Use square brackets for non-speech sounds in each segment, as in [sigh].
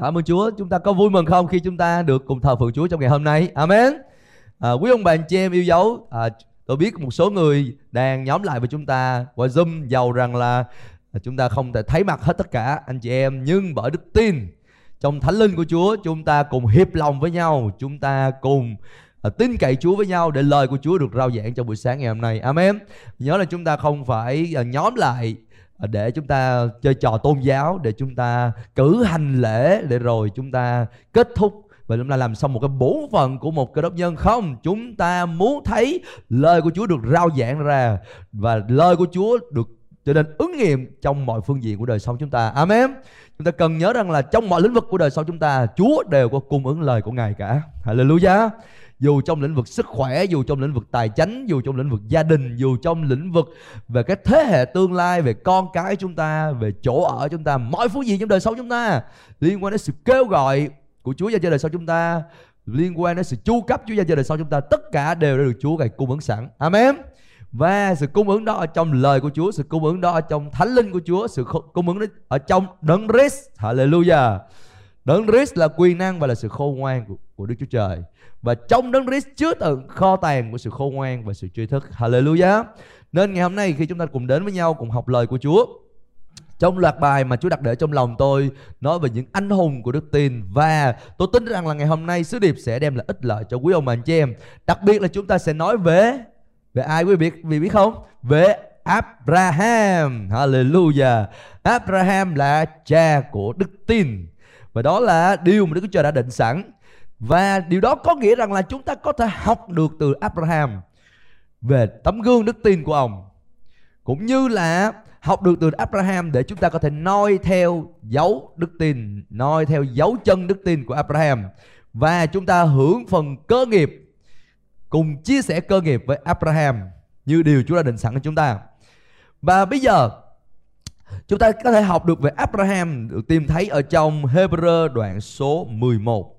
Cảm ơn Chúa. Chúng ta có vui mừng không khi chúng ta được cùng thờ phượng Chúa trong ngày hôm nay? Amen. À, quý ông bà anh chị em yêu dấu, à, tôi biết một số người đang nhóm lại với chúng ta qua Zoom giàu rằng là chúng ta không thể thấy mặt hết tất cả anh chị em nhưng bởi đức tin trong thánh linh của Chúa chúng ta cùng hiệp lòng với nhau, chúng ta cùng à, tin cậy Chúa với nhau để lời của Chúa được rao giảng trong buổi sáng ngày hôm nay. Amen. Nhớ là chúng ta không phải à, nhóm lại Ờ, để chúng ta chơi trò tôn giáo, để chúng ta cử hành lễ, để rồi chúng ta kết thúc. Và chúng ta làm xong một cái bổn phận của một cơ đốc nhân không? Chúng ta muốn thấy lời của Chúa được rao giảng ra và lời của Chúa được trở nên ứng nghiệm trong mọi phương diện của đời sống chúng ta. Amen. Chúng ta cần nhớ rằng là trong mọi lĩnh vực của đời sống chúng ta, Chúa đều có cung ứng lời của Ngài cả. Hallelujah dù trong lĩnh vực sức khỏe dù trong lĩnh vực tài chính dù trong lĩnh vực gia đình dù trong lĩnh vực về cái thế hệ tương lai về con cái chúng ta về chỗ ở chúng ta mọi phương diện trong đời sống chúng ta liên quan đến sự kêu gọi của Chúa dành cho đời sống chúng ta liên quan đến sự chu cấp Chúa dành cho đời sống chúng ta tất cả đều đã được Chúa Ngài cung ứng sẵn. Amen. Và sự cung ứng đó ở trong lời của Chúa sự cung ứng đó ở trong thánh linh của Chúa sự cung ứng đó ở trong đấng Christ. Hallelujah. Đấng Christ là quyền năng và là sự khôn ngoan của, của Đức Chúa Trời và trong đấng Christ chứa đựng kho tàng của sự khôn ngoan và sự truy thức. Hallelujah. Nên ngày hôm nay khi chúng ta cùng đến với nhau, cùng học lời của Chúa, trong loạt bài mà Chúa đặt để trong lòng tôi, nói về những anh hùng của đức tin. Và tôi tin rằng là ngày hôm nay sứ điệp sẽ đem lại ích lợi cho quý ông bà anh chị em. Đặc biệt là chúng ta sẽ nói về về ai quý vị biết vì biết không? Về Abraham. Hallelujah. Abraham là cha của đức tin. Và đó là điều mà Đức Chúa Trời đã định sẵn và điều đó có nghĩa rằng là chúng ta có thể học được từ Abraham về tấm gương đức tin của ông cũng như là học được từ Abraham để chúng ta có thể noi theo dấu đức tin, noi theo dấu chân đức tin của Abraham và chúng ta hưởng phần cơ nghiệp cùng chia sẻ cơ nghiệp với Abraham như điều Chúa đã định sẵn cho chúng ta. Và bây giờ chúng ta có thể học được về Abraham được tìm thấy ở trong Hebrew đoạn số 11.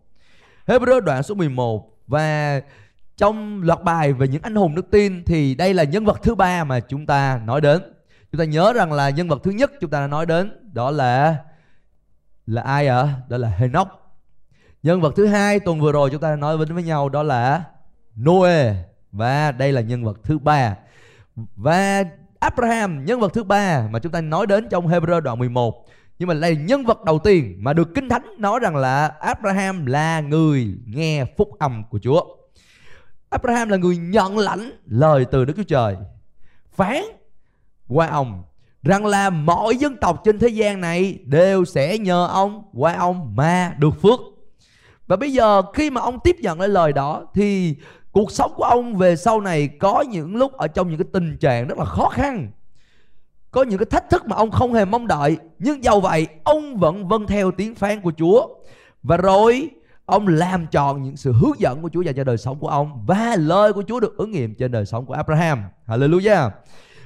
Hebrew đoạn số 11 và trong loạt bài về những anh hùng đức tin thì đây là nhân vật thứ ba mà chúng ta nói đến. Chúng ta nhớ rằng là nhân vật thứ nhất chúng ta đã nói đến đó là là ai ạ? À? đó là Henoch. Nhân vật thứ hai tuần vừa rồi chúng ta đã nói với nhau đó là Noe. Và đây là nhân vật thứ ba. Và Abraham, nhân vật thứ ba mà chúng ta nói đến trong Hebrew đoạn 11 nhưng mà đây là nhân vật đầu tiên mà được Kinh Thánh nói rằng là Abraham là người nghe phúc âm của Chúa. Abraham là người nhận lãnh lời từ Đức Chúa Trời. Phán qua ông rằng là mọi dân tộc trên thế gian này đều sẽ nhờ ông qua ông mà được phước và bây giờ khi mà ông tiếp nhận cái lời đó thì cuộc sống của ông về sau này có những lúc ở trong những cái tình trạng rất là khó khăn có những cái thách thức mà ông không hề mong đợi nhưng dầu vậy, ông vẫn vâng theo tiếng phán của Chúa và rồi, ông làm tròn những sự hướng dẫn của Chúa dành cho đời sống của ông và lời của Chúa được ứng nghiệm trên đời sống của Abraham. Hallelujah.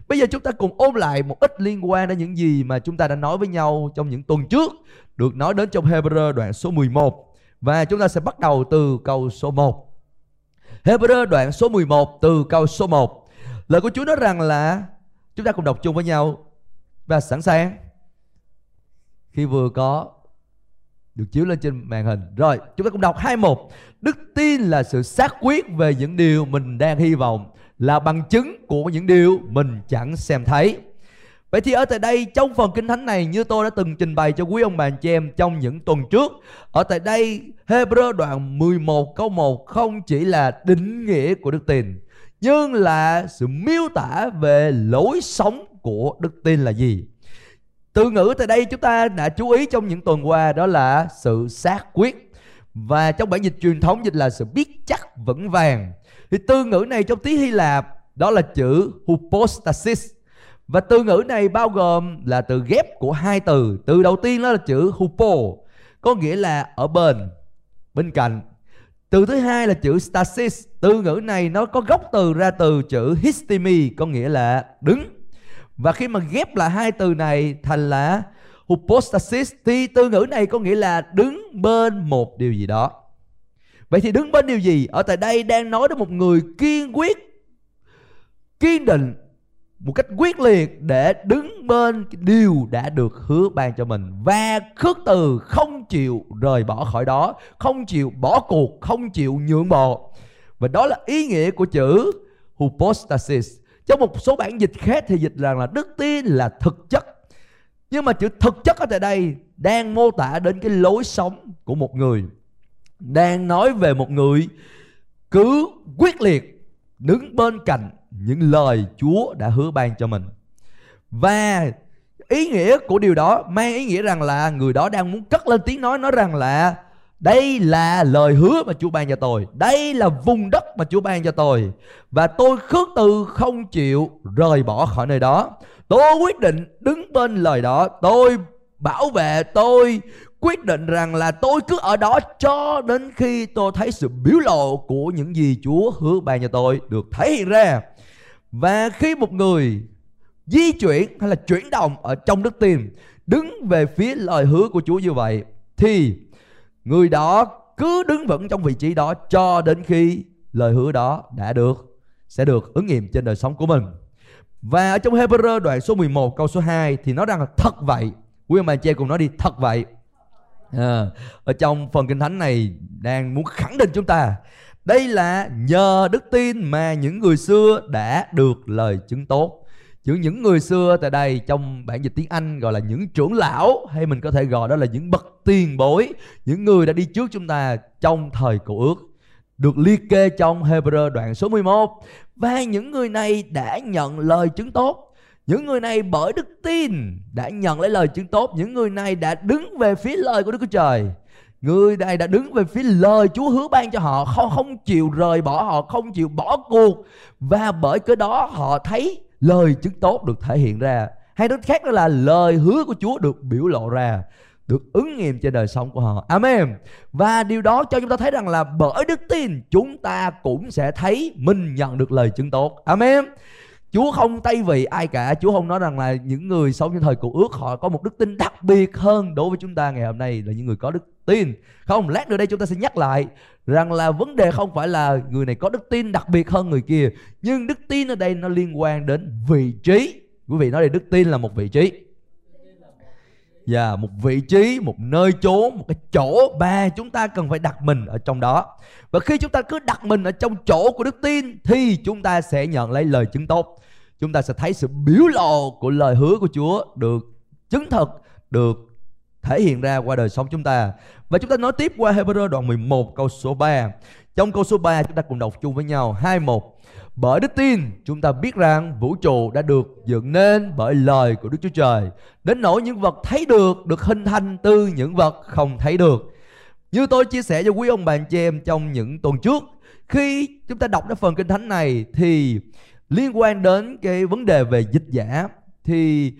Bây giờ chúng ta cùng ôm lại một ít liên quan đến những gì mà chúng ta đã nói với nhau trong những tuần trước, được nói đến trong Hebrew đoạn số 11 và chúng ta sẽ bắt đầu từ câu số 1. Hebrew đoạn số 11 từ câu số 1. Lời của Chúa nói rằng là chúng ta cùng đọc chung với nhau và sẵn sàng khi vừa có được chiếu lên trên màn hình. Rồi, chúng ta cùng đọc 21. Đức tin là sự xác quyết về những điều mình đang hy vọng là bằng chứng của những điều mình chẳng xem thấy. Vậy thì ở tại đây trong phần kinh thánh này như tôi đã từng trình bày cho quý ông bà chị em trong những tuần trước Ở tại đây Hebrew đoạn 11 câu 1 không chỉ là định nghĩa của đức tin nhưng là sự miêu tả về lối sống của đức tin là gì Từ ngữ tại đây chúng ta đã chú ý trong những tuần qua đó là sự xác quyết Và trong bản dịch truyền thống dịch là sự biết chắc vững vàng thì từ ngữ này trong tiếng Hy Lạp đó là chữ hypostasis và từ ngữ này bao gồm là từ ghép của hai từ. Từ đầu tiên đó là chữ hupo, có nghĩa là ở bên, bên cạnh. Từ thứ hai là chữ stasis. Từ ngữ này nó có gốc từ ra từ chữ histemi, có nghĩa là đứng. Và khi mà ghép lại hai từ này thành là hypostasis thì từ ngữ này có nghĩa là đứng bên một điều gì đó. Vậy thì đứng bên điều gì? Ở tại đây đang nói đến một người kiên quyết, kiên định một cách quyết liệt để đứng bên điều đã được hứa ban cho mình. Và khước từ không chịu rời bỏ khỏi đó, không chịu bỏ cuộc, không chịu nhượng bộ. Và đó là ý nghĩa của chữ hypostasis. Trong một số bản dịch khác thì dịch rằng là đức tin là thực chất. Nhưng mà chữ thực chất ở tại đây đang mô tả đến cái lối sống của một người. Đang nói về một người cứ quyết liệt đứng bên cạnh những lời Chúa đã hứa ban cho mình. Và ý nghĩa của điều đó mang ý nghĩa rằng là người đó đang muốn cất lên tiếng nói nói rằng là đây là lời hứa mà Chúa ban cho tôi Đây là vùng đất mà Chúa ban cho tôi Và tôi khước từ không chịu rời bỏ khỏi nơi đó Tôi quyết định đứng bên lời đó Tôi bảo vệ, tôi quyết định rằng là tôi cứ ở đó cho đến khi tôi thấy sự biểu lộ của những gì Chúa hứa ban cho tôi được thể hiện ra. Và khi một người di chuyển hay là chuyển động ở trong đức tin đứng về phía lời hứa của Chúa như vậy thì người đó cứ đứng vững trong vị trí đó cho đến khi lời hứa đó đã được sẽ được ứng nghiệm trên đời sống của mình. Và ở trong Hebrew đoạn số 11 câu số 2 thì nói rằng là thật vậy. Quý ông bà chị cùng nói đi thật vậy. À, ở trong phần kinh thánh này đang muốn khẳng định chúng ta đây là nhờ đức tin mà những người xưa đã được lời chứng tốt. Chữ những người xưa tại đây trong bản dịch tiếng Anh gọi là những trưởng lão, hay mình có thể gọi đó là những bậc tiền bối, những người đã đi trước chúng ta trong thời cổ ước, được liệt kê trong Hebrew đoạn số 11 và những người này đã nhận lời chứng tốt. Những người này bởi đức tin đã nhận lấy lời chứng tốt. Những người này đã đứng về phía lời của đức chúa trời người này đã đứng về phía lời chúa hứa ban cho họ, không không chịu rời bỏ họ, không chịu bỏ cuộc và bởi cái đó họ thấy lời chứng tốt được thể hiện ra hay nói khác đó là lời hứa của chúa được biểu lộ ra, được ứng nghiệm trên đời sống của họ. Amen. Và điều đó cho chúng ta thấy rằng là bởi đức tin, chúng ta cũng sẽ thấy mình nhận được lời chứng tốt. Amen. Chúa không tay vị ai cả. Chúa không nói rằng là những người sống trong thời cựu ước, Họ có một đức tin đặc biệt hơn Đối với chúng ta ngày hôm nay là những người có đức tin. Không, lát nữa đây chúng ta sẽ nhắc lại Rằng là vấn đề không phải là Người này có đức tin đặc biệt hơn người kia, Nhưng đức tin ở đây nó liên quan đến vị trí. Quý vị nói đây, đức tin là một vị trí và yeah, một vị trí, một nơi chốn, một cái chỗ ba chúng ta cần phải đặt mình ở trong đó. Và khi chúng ta cứ đặt mình ở trong chỗ của đức tin thì chúng ta sẽ nhận lấy lời chứng tốt chúng ta sẽ thấy sự biểu lộ của lời hứa của Chúa được chứng thực, được thể hiện ra qua đời sống chúng ta. Và chúng ta nói tiếp qua Hebrew đoạn 11 câu số 3. Trong câu số 3 chúng ta cùng đọc chung với nhau 21. Bởi đức tin, chúng ta biết rằng vũ trụ đã được dựng nên bởi lời của Đức Chúa Trời. Đến nỗi những vật thấy được được hình thành từ những vật không thấy được. Như tôi chia sẻ cho quý ông bà chị em trong những tuần trước, Khi chúng ta đọc cái phần kinh thánh này thì liên quan đến cái vấn đề về dịch giả, thì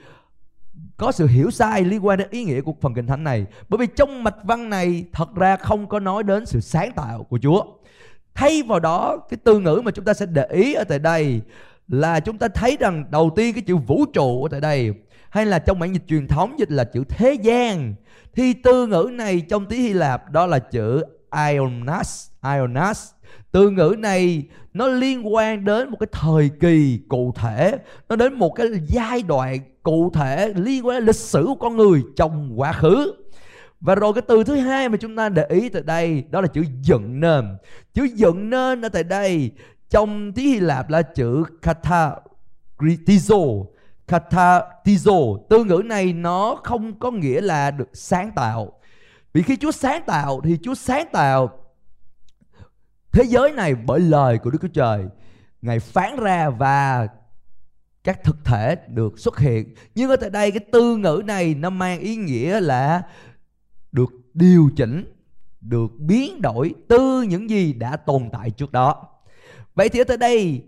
có sự hiểu sai liên quan đến ý nghĩa của phần kinh thánh này. Bởi vì trong mạch văn này thật ra không có nói đến sự sáng tạo của Chúa thay vào đó, cái từ ngữ mà chúng ta sẽ để ý ở tại đây là chúng ta thấy rằng đầu tiên cái chữ vũ trụ ở tại đây, hay là trong bản dịch truyền thống dịch là chữ thế gian. Thì từ ngữ này trong tiếng Hy Lạp đó là chữ Ionas Ionas. Từ ngữ này nó liên quan đến một cái thời kỳ cụ thể, nó đến một cái giai đoạn cụ thể liên quan đến lịch sử của con người trong quá khứ và rồi cái từ thứ hai mà chúng ta để ý tại đây, đó là chữ dựng nên chữ dựng nên ở tại đây, trong tiếng Hy Lạp là chữ kataritizo katatizo từ ngữ này nó không có nghĩa là được sáng tạo. Vì khi Chúa sáng tạo thì Chúa sáng tạo thế giới này bởi lời của Đức Chúa Trời. Ngài phán ra và các thực thể được xuất hiện. Nhưng ở tại đây cái từ ngữ này nó mang ý nghĩa là được điều chỉnh được biến đổi từ những gì đã tồn tại trước đó. Vậy thì ở tới đây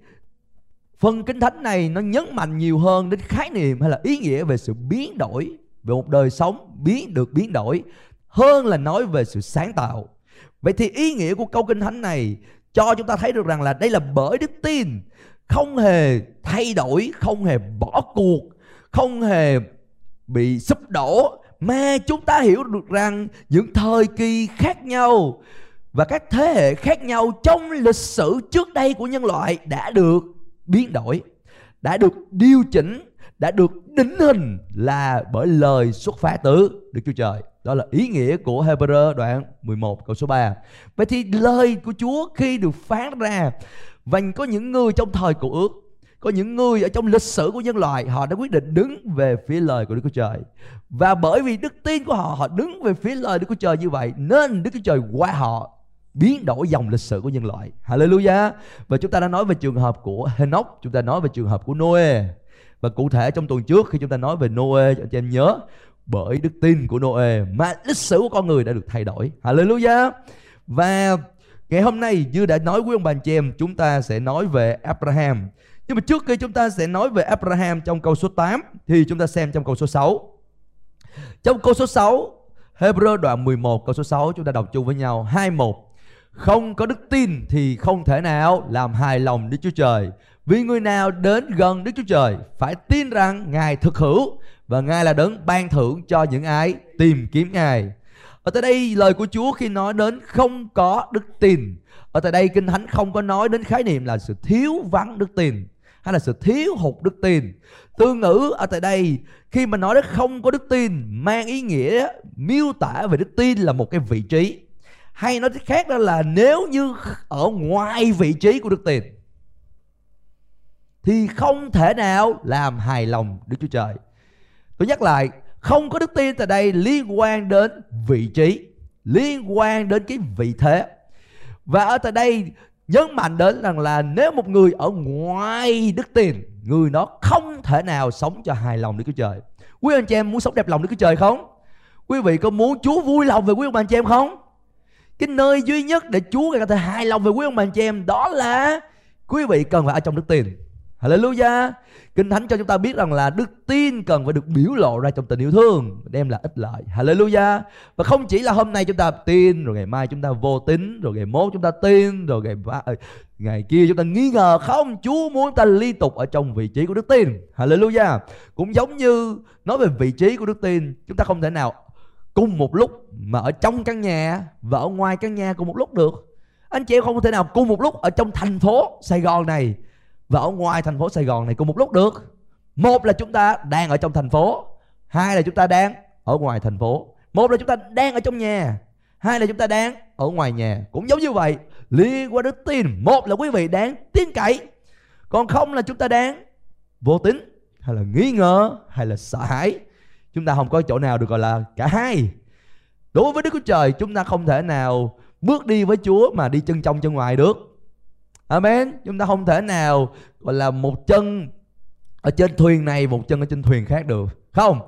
phần kinh thánh này nó nhấn mạnh nhiều hơn đến khái niệm hay là ý nghĩa về sự biến đổi về một đời sống biến được biến đổi hơn là nói về sự sáng tạo. Vậy thì ý nghĩa của câu kinh thánh này cho chúng ta thấy được rằng là đây là bởi đức tin không hề thay đổi, không hề bỏ cuộc, không hề bị sụp đổ mà chúng ta hiểu được rằng những thời kỳ khác nhau và các thế hệ khác nhau trong lịch sử trước đây của nhân loại đã được biến đổi, đã được điều chỉnh, đã được đính hình là bởi lời xuất phát từ Đức Chúa Trời. Đó là ý nghĩa của Hebrew đoạn 11 câu số 3. Vậy thì lời của Chúa khi được phán ra và có những người trong thời cổ ước có những người ở trong lịch sử của nhân loại họ đã quyết định đứng về phía lời của Đức Chúa Trời và bởi vì đức tin của họ họ đứng về phía lời Đức Chúa Trời như vậy nên Đức Chúa Trời qua họ biến đổi dòng lịch sử của nhân loại. Hallelujah. Và chúng ta đã nói về trường hợp của Henoch, chúng ta nói về trường hợp của Noe. Và cụ thể trong tuần trước khi chúng ta nói về Noe cho anh em nhớ bởi đức tin của Noe mà lịch sử của con người đã được thay đổi. Hallelujah. Và ngày hôm nay như đã nói với ông bà chị em chúng ta sẽ nói về Abraham. Nhưng mà trước khi chúng ta sẽ nói về Abraham trong câu số 8 thì chúng ta xem trong câu số 6. Trong câu số 6 Hebrew đoạn 11 câu số 6 chúng ta đọc chung với nhau. 21 Không có đức tin thì không thể nào làm hài lòng Đức Chúa Trời. Vì người nào đến gần Đức Chúa Trời phải tin rằng Ngài thực hữu Và Ngài là đấng ban thưởng cho những ai tìm kiếm Ngài. Ở tại đây, lời của Chúa khi nói đến không có đức tin. Ở tại đây, Kinh Thánh không có nói đến khái niệm là sự thiếu vắng đức tin hay là sự thiếu hụt đức tin tương ngữ ở tại đây khi mà nói đến không có đức tin mang ý nghĩa miêu tả về đức tin là một cái vị trí hay nói cách khác đó là nếu như ở ngoài vị trí của đức tin thì không thể nào làm hài lòng Đức Chúa Trời. Tôi nhắc lại, không có đức tin tại đây liên quan đến vị trí, liên quan đến cái vị thế. Và ở tại đây nhấn mạnh đến rằng là nếu một người ở ngoài đức tin, người đó không thể nào sống cho hài lòng Đức Chúa Trời. Quý anh chị em muốn sống đẹp lòng Đức Chúa Trời không? Quý vị có muốn Chúa vui lòng về quý ông bà anh chị em không? Cái nơi duy nhất để Chúa có thể hài lòng về quý ông bà anh chị em, đó là quý vị cần phải ở trong đức tin. Hallelujah. Kinh Thánh cho chúng ta biết rằng là đức tin cần phải được biểu lộ ra trong tình yêu thương đem là ích lợi. Hallelujah. Và không chỉ là hôm nay chúng ta tin rồi ngày mai chúng ta vô tín rồi ngày mốt chúng ta tin rồi ngày ờ, ngày kia chúng ta nghi ngờ không Chúa muốn ta liên tục ở trong vị trí của đức tin. Hallelujah. Cũng giống như nói về vị trí của đức tin, chúng ta không thể nào cùng một lúc mà ở trong căn nhà và ở ngoài căn nhà cùng một lúc được. Anh chị em không thể nào cùng một lúc ở trong thành phố Sài Gòn này và ở ngoài thành phố Sài Gòn này cùng một lúc được. Một là chúng ta đang ở trong thành phố. Hai là chúng ta đang ở ngoài thành phố. Một là chúng ta đang ở trong nhà. Hai là chúng ta đang ở ngoài nhà. Cũng giống như vậy liên quan đức tin một là quý vị đang tin cậy. Còn không là chúng ta đang vô tính hay là nghi ngờ, hay là sợ hãi. Chúng ta không có chỗ nào được gọi là cả hai. Đối với đức chúa trời, chúng ta không thể nào bước đi với chúa mà đi chân trong chân ngoài được. Amen. Chúng ta không thể nào gọi là một chân ở trên thuyền này, một chân ở trên thuyền khác được. Không.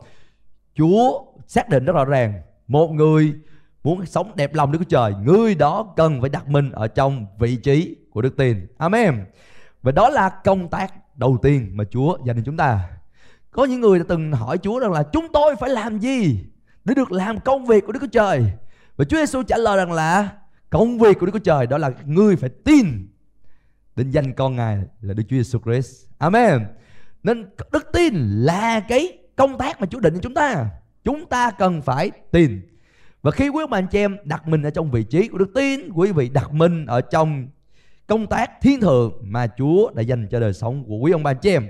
Chúa xác định rất rõ ràng, một người muốn sống đẹp lòng Đức Chúa Trời, người đó cần phải đặt mình ở trong vị trí của đức tin. Amen. Và đó là công tác đầu tiên mà Chúa dành cho chúng ta. Có những người đã từng hỏi Chúa rằng là chúng tôi phải làm gì để được làm công việc của Đức Chúa Trời. Và Chúa Giêsu trả lời rằng là công việc của Đức Chúa Trời đó là người phải tin Định danh con Ngài là Đức Chúa Jesus Christ. Amen. Nên đức tin là cái công tác mà Chúa định cho chúng ta. Chúng ta cần phải tin. Và khi quý ông bà anh chị em đặt mình ở trong vị trí của đức tin, quý vị đặt mình ở trong công tác thiên thượng mà Chúa đã dành cho đời sống của quý ông bà anh chị em.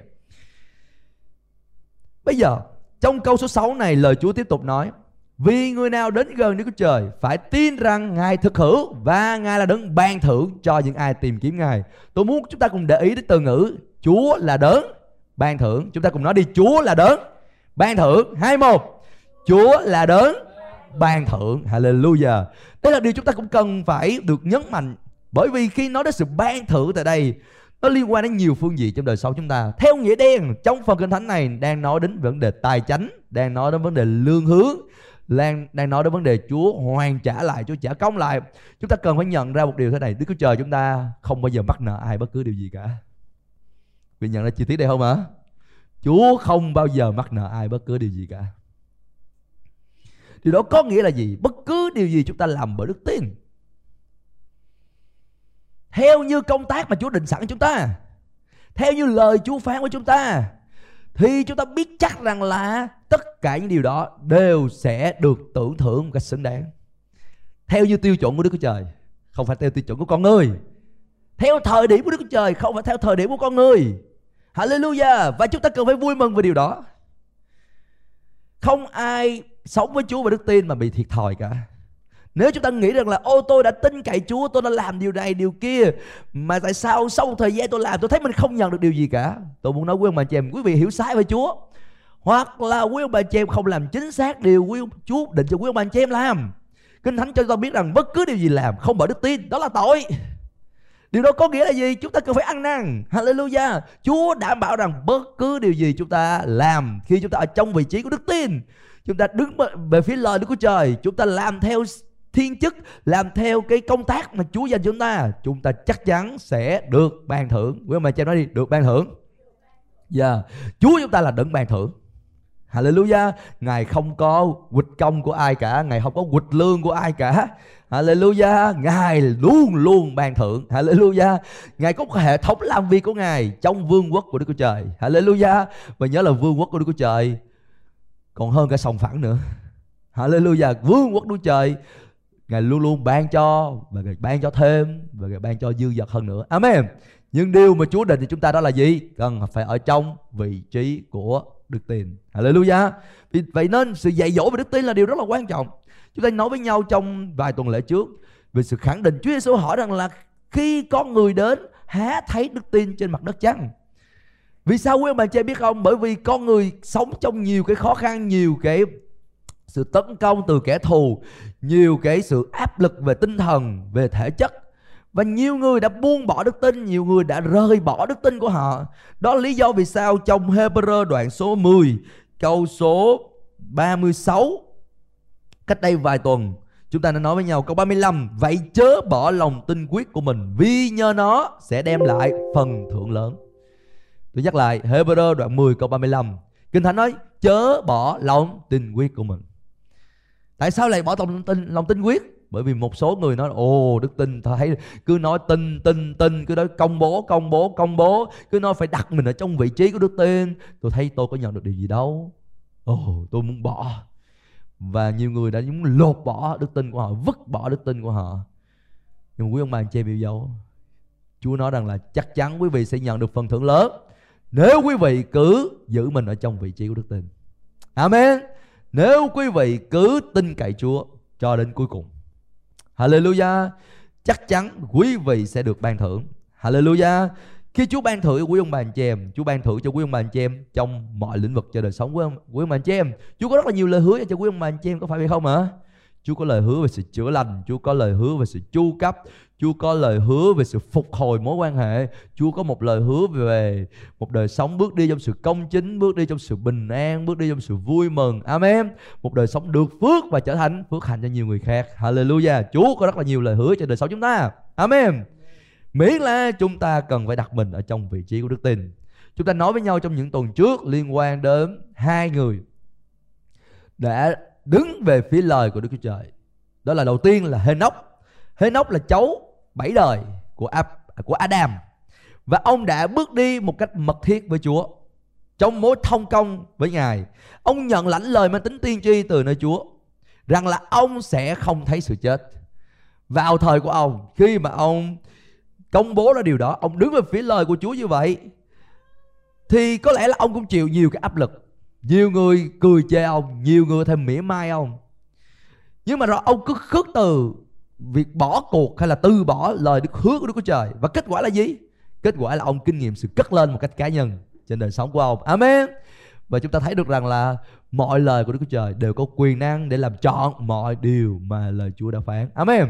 Bây giờ, trong câu số 6 này lời Chúa tiếp tục nói vì người nào đến gần Đức Chúa Trời phải tin rằng Ngài thực hữu và Ngài là đấng ban thưởng cho những ai tìm kiếm Ngài. Tôi muốn chúng ta cùng để ý đến từ ngữ Chúa là đấng ban thưởng. Chúng ta cùng nói đi, Chúa là đấng ban thưởng. Hai một. Chúa là đấng ban thưởng. Hallelujah. Đây là điều chúng ta cũng cần phải được nhấn mạnh bởi vì khi nói đến sự ban thưởng tại đây, nó liên quan đến nhiều phương diện trong đời sống chúng ta theo nghĩa đen, trong phần kinh thánh này đang nói đến vấn đề tài chánh, đang nói đến vấn đề lương hướng Lan đang nói đến vấn đề Chúa hoàn trả lại, Chúa trả công lại. Chúng ta cần phải nhận ra một điều thế này, Đức Chúa Trời chúng ta không bao giờ mắc nợ ai bất cứ điều gì cả. Vì nhận ra chi tiết đây không ạ? Chúa không bao giờ mắc nợ ai bất cứ điều gì cả. Điều đó có nghĩa là gì? Bất cứ điều gì chúng ta làm bởi đức tin. Theo như công tác mà Chúa định sẵn chúng ta. Theo như lời Chúa phán với chúng ta thì chúng ta biết chắc rằng là tất cả những điều đó đều sẽ được tưởng thưởng một cách xứng đáng. Theo như tiêu chuẩn của Đức Chúa Trời, không phải theo tiêu chuẩn của con người. Theo thời điểm của Đức Chúa Trời, không phải theo thời điểm của con người. Hallelujah! Và chúng ta cần phải vui mừng về điều đó. Không ai sống với Chúa và đức tin mà bị thiệt thòi cả nếu chúng ta nghĩ rằng là ô tôi đã tin cậy Chúa Tôi đã làm điều này điều kia Mà tại sao sau thời gian tôi làm Tôi thấy mình không nhận được điều gì cả Tôi muốn nói quý ông bà chị em Quý vị hiểu sai về Chúa Hoặc là quý ông bà chị em không làm chính xác Điều quý ông, Chúa định cho quý ông bà chị em làm Kinh Thánh cho ta biết rằng Bất cứ điều gì làm không bởi đức tin Đó là tội Điều đó có nghĩa là gì? Chúng ta cần phải ăn năn. Hallelujah. Chúa đảm bảo rằng bất cứ điều gì chúng ta làm khi chúng ta ở trong vị trí của đức tin, chúng ta đứng về phía lời Đức Chúa Trời, chúng ta làm theo thiên chức, làm theo cái công tác mà Chúa dành cho chúng ta, chúng ta chắc chắn sẽ được ban thưởng. Quý ông bà cha nói đi, được ban thưởng. Dạ, yeah. Chúa chúng ta là đấng ban thưởng. Hallelujah. Ngài không có quỵt công của ai cả Ngài không có quỵt lương của ai cả. Hallelujah. Ngài luôn luôn ban thưởng. Hallelujah. Ngài có một hệ thống làm việc của Ngài Trong vương quốc của Đức Chúa Trời. Hallelujah. Và nhớ là vương quốc của Đức Chúa Trời Còn hơn cả sòng phẳng nữa. Hallelujah. Vương quốc Đức Chúa Trời Ngài luôn luôn ban cho, Và Ngài ban cho thêm, Và Ngài ban cho dư dật hơn nữa. Amen. Nhưng điều mà Chúa định thì chúng ta đó là gì? Cần phải ở trong vị trí của đức tin. Hallelujah. Vì vậy nên sự dạy dỗ về đức tin là điều rất là quan trọng. Chúng ta nói với nhau trong vài tuần lễ trước Về sự khẳng định Chúa Giêsu hỏi rằng là Khi con người đến há thấy đức tin trên mặt đất chăng? Vì sao quý ông bà chị biết không? Bởi vì con người sống trong nhiều cái khó khăn, Nhiều cái sự tấn công từ kẻ thù. Nhiều cái sự áp lực về tinh thần Về thể chất và nhiều người đã buông bỏ đức tin, nhiều người đã rời bỏ đức tin của họ. Đó là lý do vì sao trong Hebrew đoạn số 10, câu số 36 cách đây vài tuần chúng ta đã nói với nhau câu 35 vậy chớ bỏ lòng tin quyết của mình vì nhờ nó sẽ đem lại phần thưởng lớn. Tôi nhắc lại Hebrew đoạn 10 câu 35. Kinh Thánh nói chớ bỏ lòng tin quyết của mình. Tại sao lại bỏ lòng tin lòng tin quyết? bởi vì một số người nói, ồ, đức tin thấy cứ nói tin tin tin, cứ nói công bố công bố công bố, cứ nói phải đặt mình ở trong vị trí của đức tin. Tôi thấy tôi có nhận được điều gì đâu. Ồ, tôi muốn bỏ. Và nhiều người đã muốn lột bỏ đức tin của họ, vứt bỏ đức tin của họ. Nhưng quý ông bà anh chị em yêu dấu, Chúa nói rằng là chắc chắn quý vị sẽ nhận được phần thưởng lớn nếu quý vị cứ giữ mình ở trong vị trí của đức tin. Amen. Nếu quý vị cứ tin cậy Chúa cho đến cuối cùng Hallelujah. Chắc chắn quý vị sẽ được ban thưởng. Hallelujah. Khi Chúa ban thưởng cho quý ông bà anh chị em, Chúa ban thưởng cho quý ông bà anh chị em trong mọi lĩnh vực cho đời sống của ông, quý ông bà anh chị em. Chúa có rất là nhiều lời hứa cho quý ông bà anh chị em có phải vậy không ạ? Chúa có lời hứa về sự chữa lành, Chúa có lời hứa về sự chu cấp, Chúa có lời hứa về sự phục hồi mối quan hệ. Chúa có một lời hứa về một đời sống bước đi trong sự công chính, Bước đi trong sự bình an, Bước đi trong sự vui mừng. Amen. Một đời sống được phước và trở thành phước hạnh cho nhiều người khác. Hallelujah. Chúa có rất là nhiều lời hứa cho đời sống chúng ta. Amen. Miễn là chúng ta cần phải đặt mình ở trong vị trí của đức tin. Chúng ta nói với nhau trong những tuần trước liên quan đến hai người đã đứng về phía lời của Đức Chúa Trời. Đó là đầu tiên là Hê Nóc. Hê Nóc là cháu bảy đời của của Adam và ông đã bước đi một cách mật thiết với Chúa trong mối thông công với Ngài. Ông nhận lãnh lời mang tính tiên tri từ nơi Chúa rằng là ông sẽ không thấy sự chết. Vào thời của ông, khi mà ông công bố ra điều đó, ông đứng về phía lời của Chúa như vậy thì có lẽ là ông cũng chịu nhiều cái áp lực. Nhiều người cười chê ông, nhiều người thêm mỉa mai ông. Nhưng mà rồi ông cứ khước từ việc bỏ cuộc hay là từ bỏ lời đức hứa của Đức Chúa Trời và kết quả là gì? Kết quả là ông kinh nghiệm sự cất lên một cách cá nhân trên đời sống của ông. Amen. Và chúng ta thấy được rằng là mọi lời của Đức Chúa Trời đều có quyền năng để làm chọn mọi điều mà lời Chúa đã phán. Amen.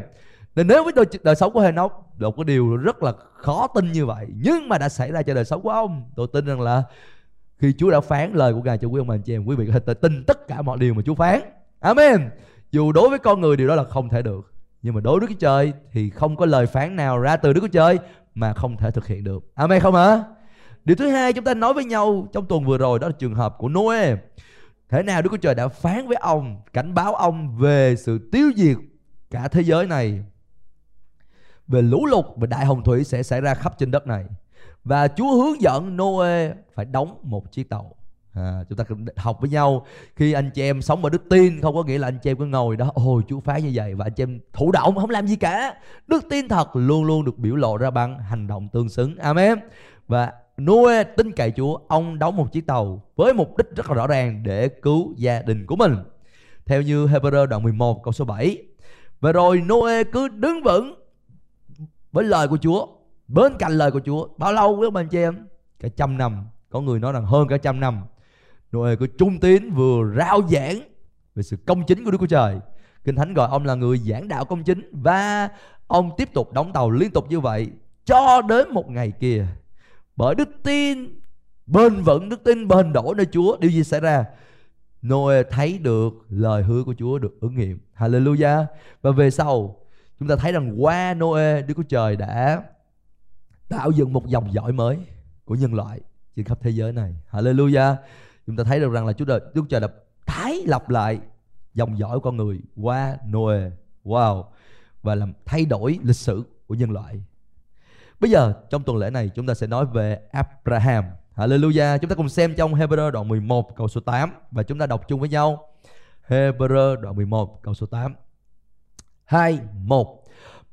Nên nếu với đời, đời sống của Henoch một cái điều rất là khó tin như vậy nhưng mà đã xảy ra cho đời sống của ông, tôi tin rằng là khi Chúa đã phán lời của Ngài cho quý ông bà anh chị em, quý vị có thể tin tất cả mọi điều mà Chúa phán. Amen. Dù đối với con người điều đó là không thể được nhưng mà đối với Đức Chúa Trời thì không có lời phán nào ra từ Đức Chúa Trời mà không thể thực hiện được. Amen không hả? Điều thứ hai chúng ta nói với nhau trong tuần vừa rồi đó là trường hợp của Noe. Thế nào Đức Chúa Trời đã phán với ông, cảnh báo ông về sự tiêu diệt cả thế giới này. Về lũ lụt và đại hồng thủy sẽ xảy ra khắp trên đất này. Và Chúa hướng dẫn Noe phải đóng một chiếc tàu à, chúng ta học với nhau khi anh chị em sống ở đức tin không có nghĩa là anh chị em cứ ngồi đó ôi chúa phán như vậy và anh chị em thụ động không làm gì cả đức tin thật luôn luôn được biểu lộ ra bằng hành động tương xứng amen và Noe tin cậy Chúa, ông đóng một chiếc tàu với mục đích rất là rõ ràng để cứu gia đình của mình. Theo như Hebrew đoạn 11 câu số 7. Và rồi Noe cứ đứng vững với lời của Chúa, bên cạnh lời của Chúa. Bao lâu với ông anh chị em? Cả trăm năm. Có người nói rằng hơn cả trăm năm. Noe cứ trung tín vừa rao giảng về sự công chính của Đức Chúa Trời. Kinh Thánh gọi ông là người giảng đạo công chính và ông tiếp tục đóng tàu liên tục như vậy cho đến một ngày kia. Bởi đức tin bền vững, đức tin bền đổ nơi Chúa, điều gì xảy ra? Noe thấy được lời hứa của Chúa được ứng nghiệm. Hallelujah. Và về sau, chúng ta thấy rằng qua Noe Đức Chúa Trời đã tạo dựng một dòng dõi mới của nhân loại trên khắp thế giới này. Hallelujah chúng ta thấy được rằng là Chúa Trời, Đức Chúa Trời đã tái lập lại dòng dõi con người qua Noe wow và làm thay đổi lịch sử của nhân loại Bây giờ trong tuần lễ này chúng ta sẽ nói về Abraham. Hallelujah. Chúng ta cùng xem trong Hebrew đoạn 11 câu số 8 và chúng ta đọc chung với nhau. Hebrew đoạn 11 câu số 8. 2 1.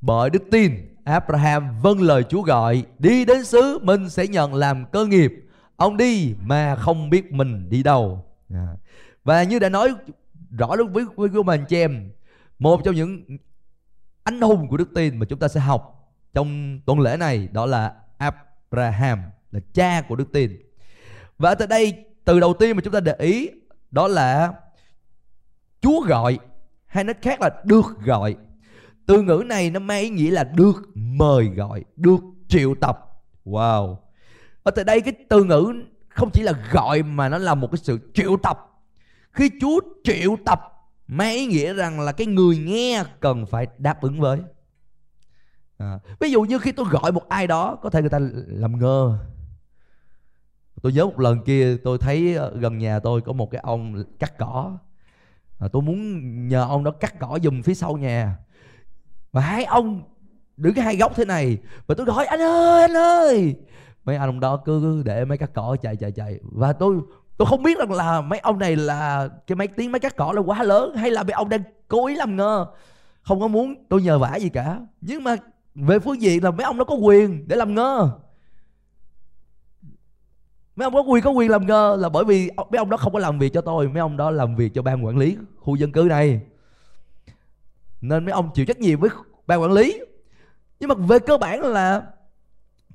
Bởi đức tin Abraham vâng lời Chúa gọi đi đến xứ mình sẽ nhận làm cơ nghiệp. Ông đi mà không biết mình đi đâu. À. Và như đã nói rõ với với quý anh chị em, một trong những anh hùng của đức tin mà chúng ta sẽ học trong tuần lễ này đó là Abraham là cha của đức tin và tại đây từ đầu tiên mà chúng ta để ý đó là Chúa gọi hay nói khác là được gọi từ ngữ này nó mang ý nghĩa là được mời gọi được triệu tập wow ở tại đây cái từ ngữ không chỉ là gọi mà nó là một cái sự triệu tập. Khi Chúa triệu tập mang ý nghĩa rằng là cái người nghe cần phải đáp ứng với. À, ví dụ như khi tôi gọi một ai đó có thể người ta làm ngơ. Tôi nhớ một lần kia tôi thấy ờ, gần nhà tôi có một cái ông cắt cỏ. À, tôi muốn nhờ ông đó cắt cỏ dùm phía sau nhà. Và hai ông đứng cái hai góc thế này. Và tôi gọi anh ơi anh ơi! Mấy anh ông đó cứ để mấy cắt cỏ chạy chạy chạy. Và tôi tôi không biết rằng là mấy ông này là cái máy tiếng máy cắt cỏ là quá lớn hay là mấy ông đang cố ý làm ngơ. Không có muốn tôi nhờ vả gì cả. Nhưng mà về phương diện là mấy ông nó có quyền để làm ngơ. Mấy ông có quyền có quyền làm ngơ là bởi vì mấy ông đó không có làm việc cho tôi. Mấy ông đó làm việc cho ban quản lý khu dân cư này. Nên mấy ông chịu trách nhiệm với ban quản lý. Nhưng mà về cơ bản là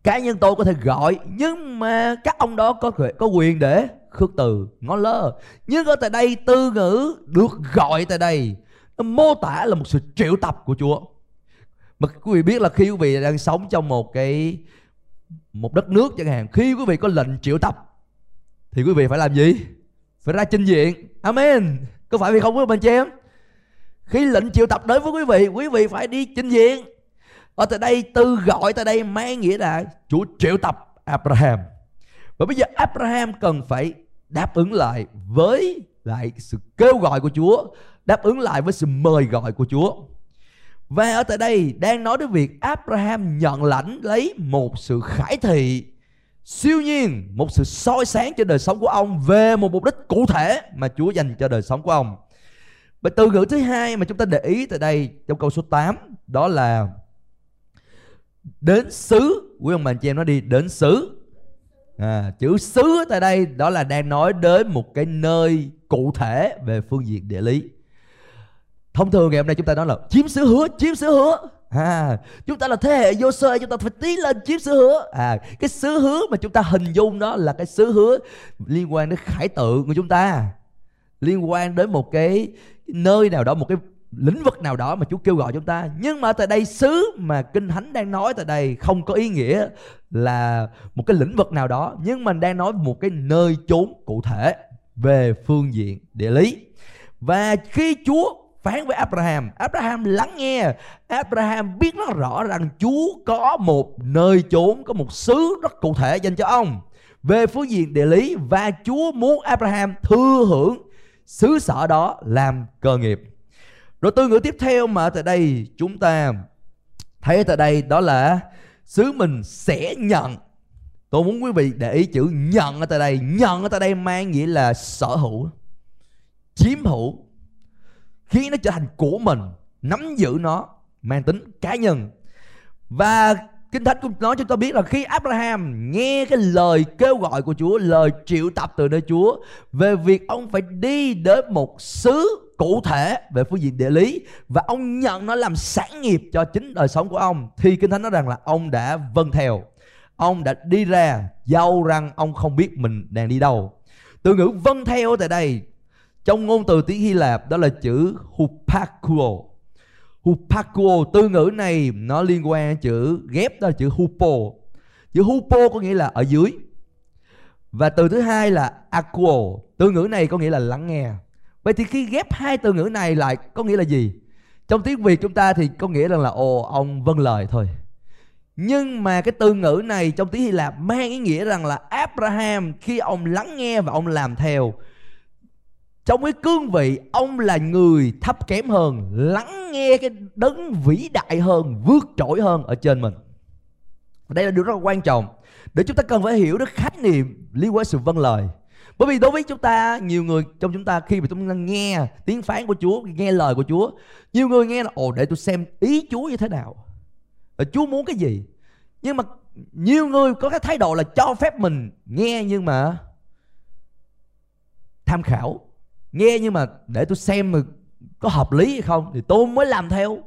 cá nhân tôi có thể gọi, nhưng mà các ông đó có có quyền để khước từ, ngó lơ. Nhưng ở tại đây, tư ngữ được gọi tại đây nó mô tả là một sự triệu tập của Chúa. Mà quý vị biết là khi quý vị đang sống trong một cái, một đất nước chẳng hạn, khi quý vị có lệnh triệu tập, thì quý vị phải làm gì? Phải ra trình diện. Amen. Có phải vì không quý bạn chị em? Khi lệnh triệu tập đến với quý vị quý vị phải đi trình diện ở tại đây từ gọi tại đây mang nghĩa là Chúa triệu tập Abraham và bây giờ Abraham cần phải đáp ứng lại với lại sự kêu gọi của Chúa đáp ứng lại với sự mời gọi của Chúa và ở tại đây đang nói đến việc Abraham nhận lãnh lấy một sự khải thị siêu nhiên, một sự soi sáng cho đời sống của ông về một mục đích cụ thể mà Chúa dành cho đời sống của ông. Và từ ngữ thứ hai mà chúng ta để ý tại đây trong câu số 8 đó là đến xứ. Quý ông bà chị em nói đi, đến xứ. À, chữ xứ tại đây đó là đang nói đến một cái nơi cụ thể về phương diện địa lý thông thường ngày hôm nay chúng ta nói là chiếm xứ hứa chiếm xứ hứa à chúng ta là thế hệ vô sơ chúng ta phải tiến lên chiếm xứ hứa à cái xứ hứa mà chúng ta hình dung đó là cái xứ hứa liên quan đến khải tượng của chúng ta liên quan đến một cái nơi nào đó một cái lĩnh vực nào đó mà Chúa kêu gọi chúng ta. Nhưng mà tại đây xứ mà kinh thánh đang nói tại đây không có ý nghĩa là một cái lĩnh vực nào đó, nhưng mình đang nói một cái nơi chốn cụ thể về phương diện địa lý. Và khi Chúa phán với Abraham Abraham lắng nghe. Abraham biết rất rõ rằng Chúa có một nơi chốn, Có một xứ rất cụ thể dành cho ông Về phương diện địa lý, Và Chúa muốn Abraham thừa hưởng xứ sở đó làm cơ nghiệp. Rồi từ ngữ tiếp theo mà tại đây chúng ta thấy tại đây đó là sứ mình sẽ nhận. Tôi muốn quý vị để ý chữ nhận ở tại đây. Nhận ở tại đây mang nghĩa là sở hữu Chiếm hữu. Khiến nó trở thành của mình nắm giữ nó mang tính cá nhân. Và Kinh Thánh cũng nói cho ta biết là khi Abraham nghe cái lời kêu gọi của Chúa, lời triệu tập từ nơi Chúa về việc ông phải đi đến một xứ cụ thể về phương diện địa lý và ông nhận nó làm sản nghiệp cho chính đời sống của ông, thì Kinh Thánh nói rằng là ông đã vâng theo. Ông đã đi ra, dâu rằng ông không biết mình đang đi đâu. Từ ngữ vâng theo tại đây, trong ngôn từ tiếng Hy Lạp đó là chữ hupakuo Hupakuo, từ ngữ này nó liên quan chữ ghép, đó là chữ hupo. Chữ hupo có nghĩa là ở dưới. Và từ thứ hai là akuo. Từ ngữ này có nghĩa là lắng nghe. Vậy thì khi ghép hai từ ngữ này lại có nghĩa là gì? Trong tiếng Việt chúng ta thì có nghĩa rằng là, ồ, ông vâng lời thôi. Nhưng mà cái từ ngữ này trong tiếng Hy Lạp mang ý nghĩa rằng là Abraham khi ông lắng nghe và ông làm theo trong cái cương vị, ông là người thấp kém hơn, lắng nghe cái đấng vĩ đại hơn, vượt trội hơn ở trên mình đây là điều rất là quan trọng để chúng ta cần phải hiểu được khái niệm liên quan sự vâng lời bởi vì đối với chúng ta, nhiều người trong chúng ta khi mà chúng ta nghe tiếng phán của Chúa, nghe lời của Chúa, nhiều người nghe là, ồ, để tôi xem ý Chúa như thế nào. Và Chúa muốn cái gì? Nhưng mà nhiều người có cái thái độ là cho phép mình nghe nhưng mà tham khảo. Nghe nhưng mà để tôi xem mà có hợp lý hay không thì tôi mới làm theo.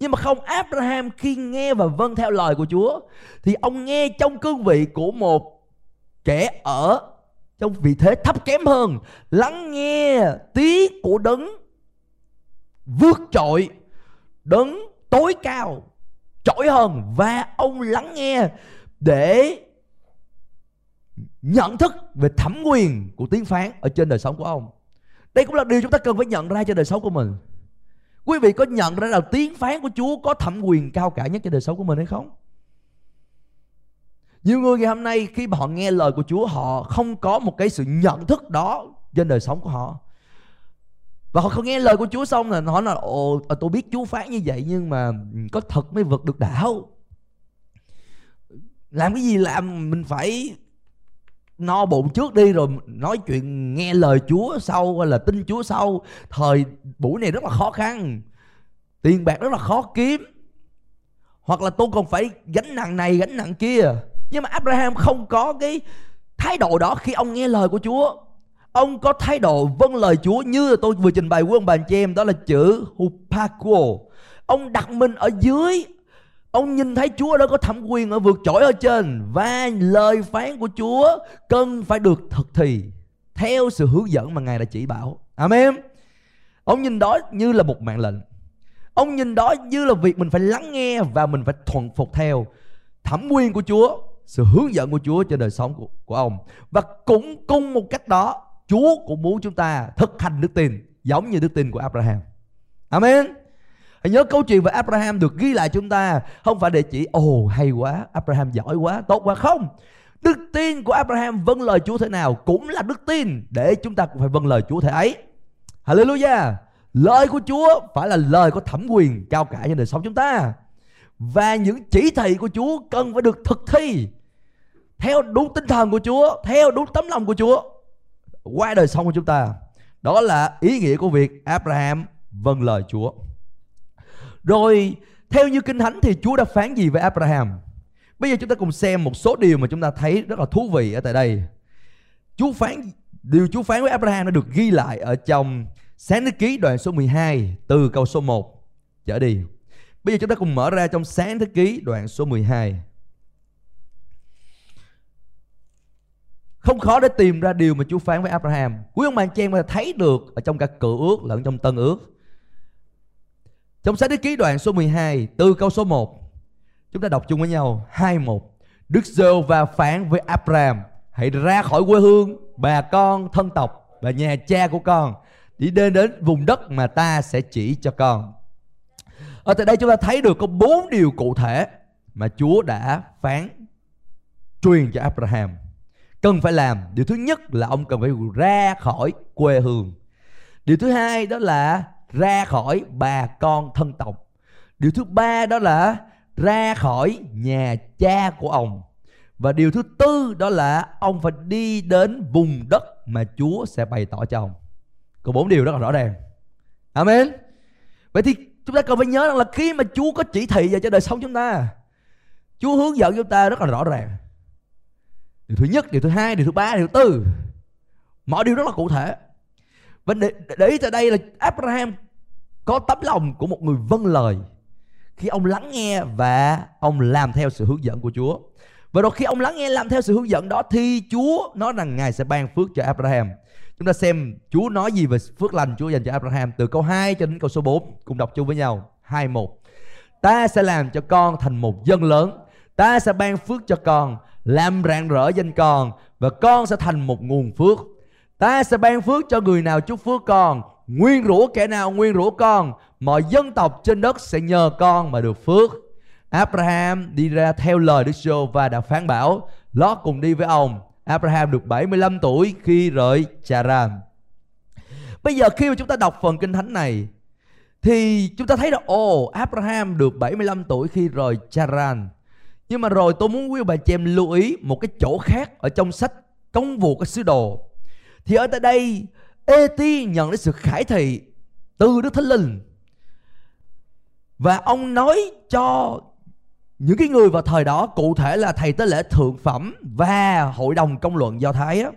Nhưng mà không, Abraham khi nghe và vâng theo lời của Chúa thì ông nghe trong cương vị của một kẻ ở trong vị thế thấp kém hơn, lắng nghe tiếng của đấng vượt trội, đấng tối cao trỗi hơn. Và ông lắng nghe để nhận thức về thẩm quyền của tiếng phán ở trên đời sống của ông. Đây cũng là điều chúng ta cần phải nhận ra cho đời sống của mình. Quý vị có nhận ra là tiếng phán của Chúa có thẩm quyền cao cả nhất cho đời sống của mình hay không? Nhiều người ngày hôm nay khi mà họ nghe lời của Chúa, họ không có một cái sự nhận thức đó trên đời sống của họ. Và họ không nghe lời của Chúa xong là họ nói, ồ ờ, tôi biết Chúa phán như vậy nhưng mà có thật mới vượt được đạo. Làm cái gì làm, mình phải no bụng trước đi rồi nói chuyện, nghe lời Chúa sau hay là tin Chúa sau. Thời buổi này rất là khó khăn, tiền bạc rất là khó kiếm. Hoặc là tôi còn phải gánh nặng này, gánh nặng kia nhưng mà Abraham không có cái thái độ đó khi ông nghe lời của Chúa. Ông có thái độ vâng lời Chúa như tôi vừa trình bày với ông bà chị em, đó là chữ hupakuo. Ông đặt mình ở dưới. Ông nhìn thấy Chúa đó có thẩm quyền ở vượt trội ở trên. Và lời phán của Chúa cần phải được thực thi Theo sự hướng dẫn mà Ngài đã chỉ bảo. Amen. Ông nhìn đó như là một mạng lệnh. Ông nhìn đó như là việc mình phải lắng nghe Và mình phải thuận phục theo Thẩm quyền của Chúa. Sự hướng dẫn của Chúa trên đời sống của, của ông. Và cũng cùng một cách đó Chúa cũng muốn chúng ta thực hành đức tin Giống như đức tin của Abraham. Amen. Hãy nhớ câu chuyện về Abraham được ghi lại chúng ta. Không phải để chỉ Ồ oh, hay quá Abraham giỏi quá Tốt quá. Không. Đức tin của Abraham vâng lời Chúa thế nào Cũng là đức tin Để chúng ta cũng phải vâng lời Chúa thế ấy. Hallelujah. Lời của Chúa phải là lời có thẩm quyền cao cả trên đời sống chúng ta. Và những chỉ thị của Chúa cần phải được thực thi Theo đúng tinh thần của Chúa, Theo đúng tấm lòng của Chúa Qua đời sống của chúng ta, Đó là ý nghĩa của việc Abraham vâng lời Chúa rồi, theo như Kinh Thánh thì Chúa đã phán gì về Abraham? Bây giờ chúng ta cùng xem một số điều mà chúng ta thấy rất là thú vị ở tại đây. Chúa phán, điều Chúa phán với Abraham đã được ghi lại ở trong Sáng thế ký đoạn số 12 từ câu số 1 trở đi. Bây giờ chúng ta cùng mở ra trong Sáng thế ký đoạn số 12. Không khó để tìm ra điều mà Chúa phán với Abraham. Quý ông bạn chị em có thể thấy được ở trong cả cựu ước lẫn trong tân ước. Trong sách thế Ký đoạn số 12 từ câu số 1 Chúng ta đọc chung với nhau 2-1 Đức giê và phán với Abraham Hãy ra khỏi quê hương Bà con, thân tộc Và nhà cha của con Đi đến đến vùng đất mà ta sẽ chỉ cho con ở tại đây chúng ta thấy được có bốn điều cụ thể Mà Chúa đã phán, Truyền cho Abraham Cần phải làm Điều thứ nhất là ông cần phải ra khỏi quê hương Điều thứ hai đó là ra khỏi bà con thân tộc điều thứ ba đó là ra khỏi nhà cha của ông và điều thứ tư đó là ông phải đi đến vùng đất mà Chúa sẽ bày tỏ cho ông. Có bốn điều rất là rõ ràng. Amen. Vậy thì chúng ta cần phải nhớ rằng là khi mà Chúa có chỉ thị về cho đời sống chúng ta Chúa hướng dẫn chúng ta rất là rõ ràng Điều thứ nhất, điều thứ hai, điều thứ ba, điều thứ tư Mọi điều rất là cụ thể Và để, để ý tại đây là Abraham có tấm lòng của một người vâng lời khi ông lắng nghe và ông làm theo sự hướng dẫn của Chúa. Và rồi khi ông lắng nghe làm theo sự hướng dẫn đó thì Chúa nói rằng Ngài sẽ ban phước cho Abraham. Chúng ta xem Chúa nói gì về phước lành Chúa dành cho Abraham từ câu 2 cho đến câu số 4 cùng đọc chung với nhau. 2 1. Ta sẽ làm cho con thành một dân lớn, ta sẽ ban phước cho con, làm rạng rỡ danh con và con sẽ thành một nguồn phước. Ta sẽ ban phước cho người nào chúc phước con, nguyên rủa kẻ nào nguyên rủa con, mọi dân tộc trên đất sẽ nhờ con mà được phước. Abraham đi ra theo lời Đức giê và đã phán bảo, Lót cùng đi với ông. Abraham được 75 tuổi khi rời Charan. Bây giờ khi mà chúng ta đọc phần kinh thánh này, thì chúng ta thấy là, ồ, Abraham được 75 tuổi khi rời Charan. Nhưng mà rồi tôi muốn quý bà chị em lưu ý một cái chỗ khác ở trong sách công vụ các sứ đồ. Thì ở tại đây Eti nhận đến sự khải thị từ Đức Thánh Linh và ông nói cho những cái người vào thời đó cụ thể là thầy tế lễ thượng phẩm và hội đồng công luận do thái á,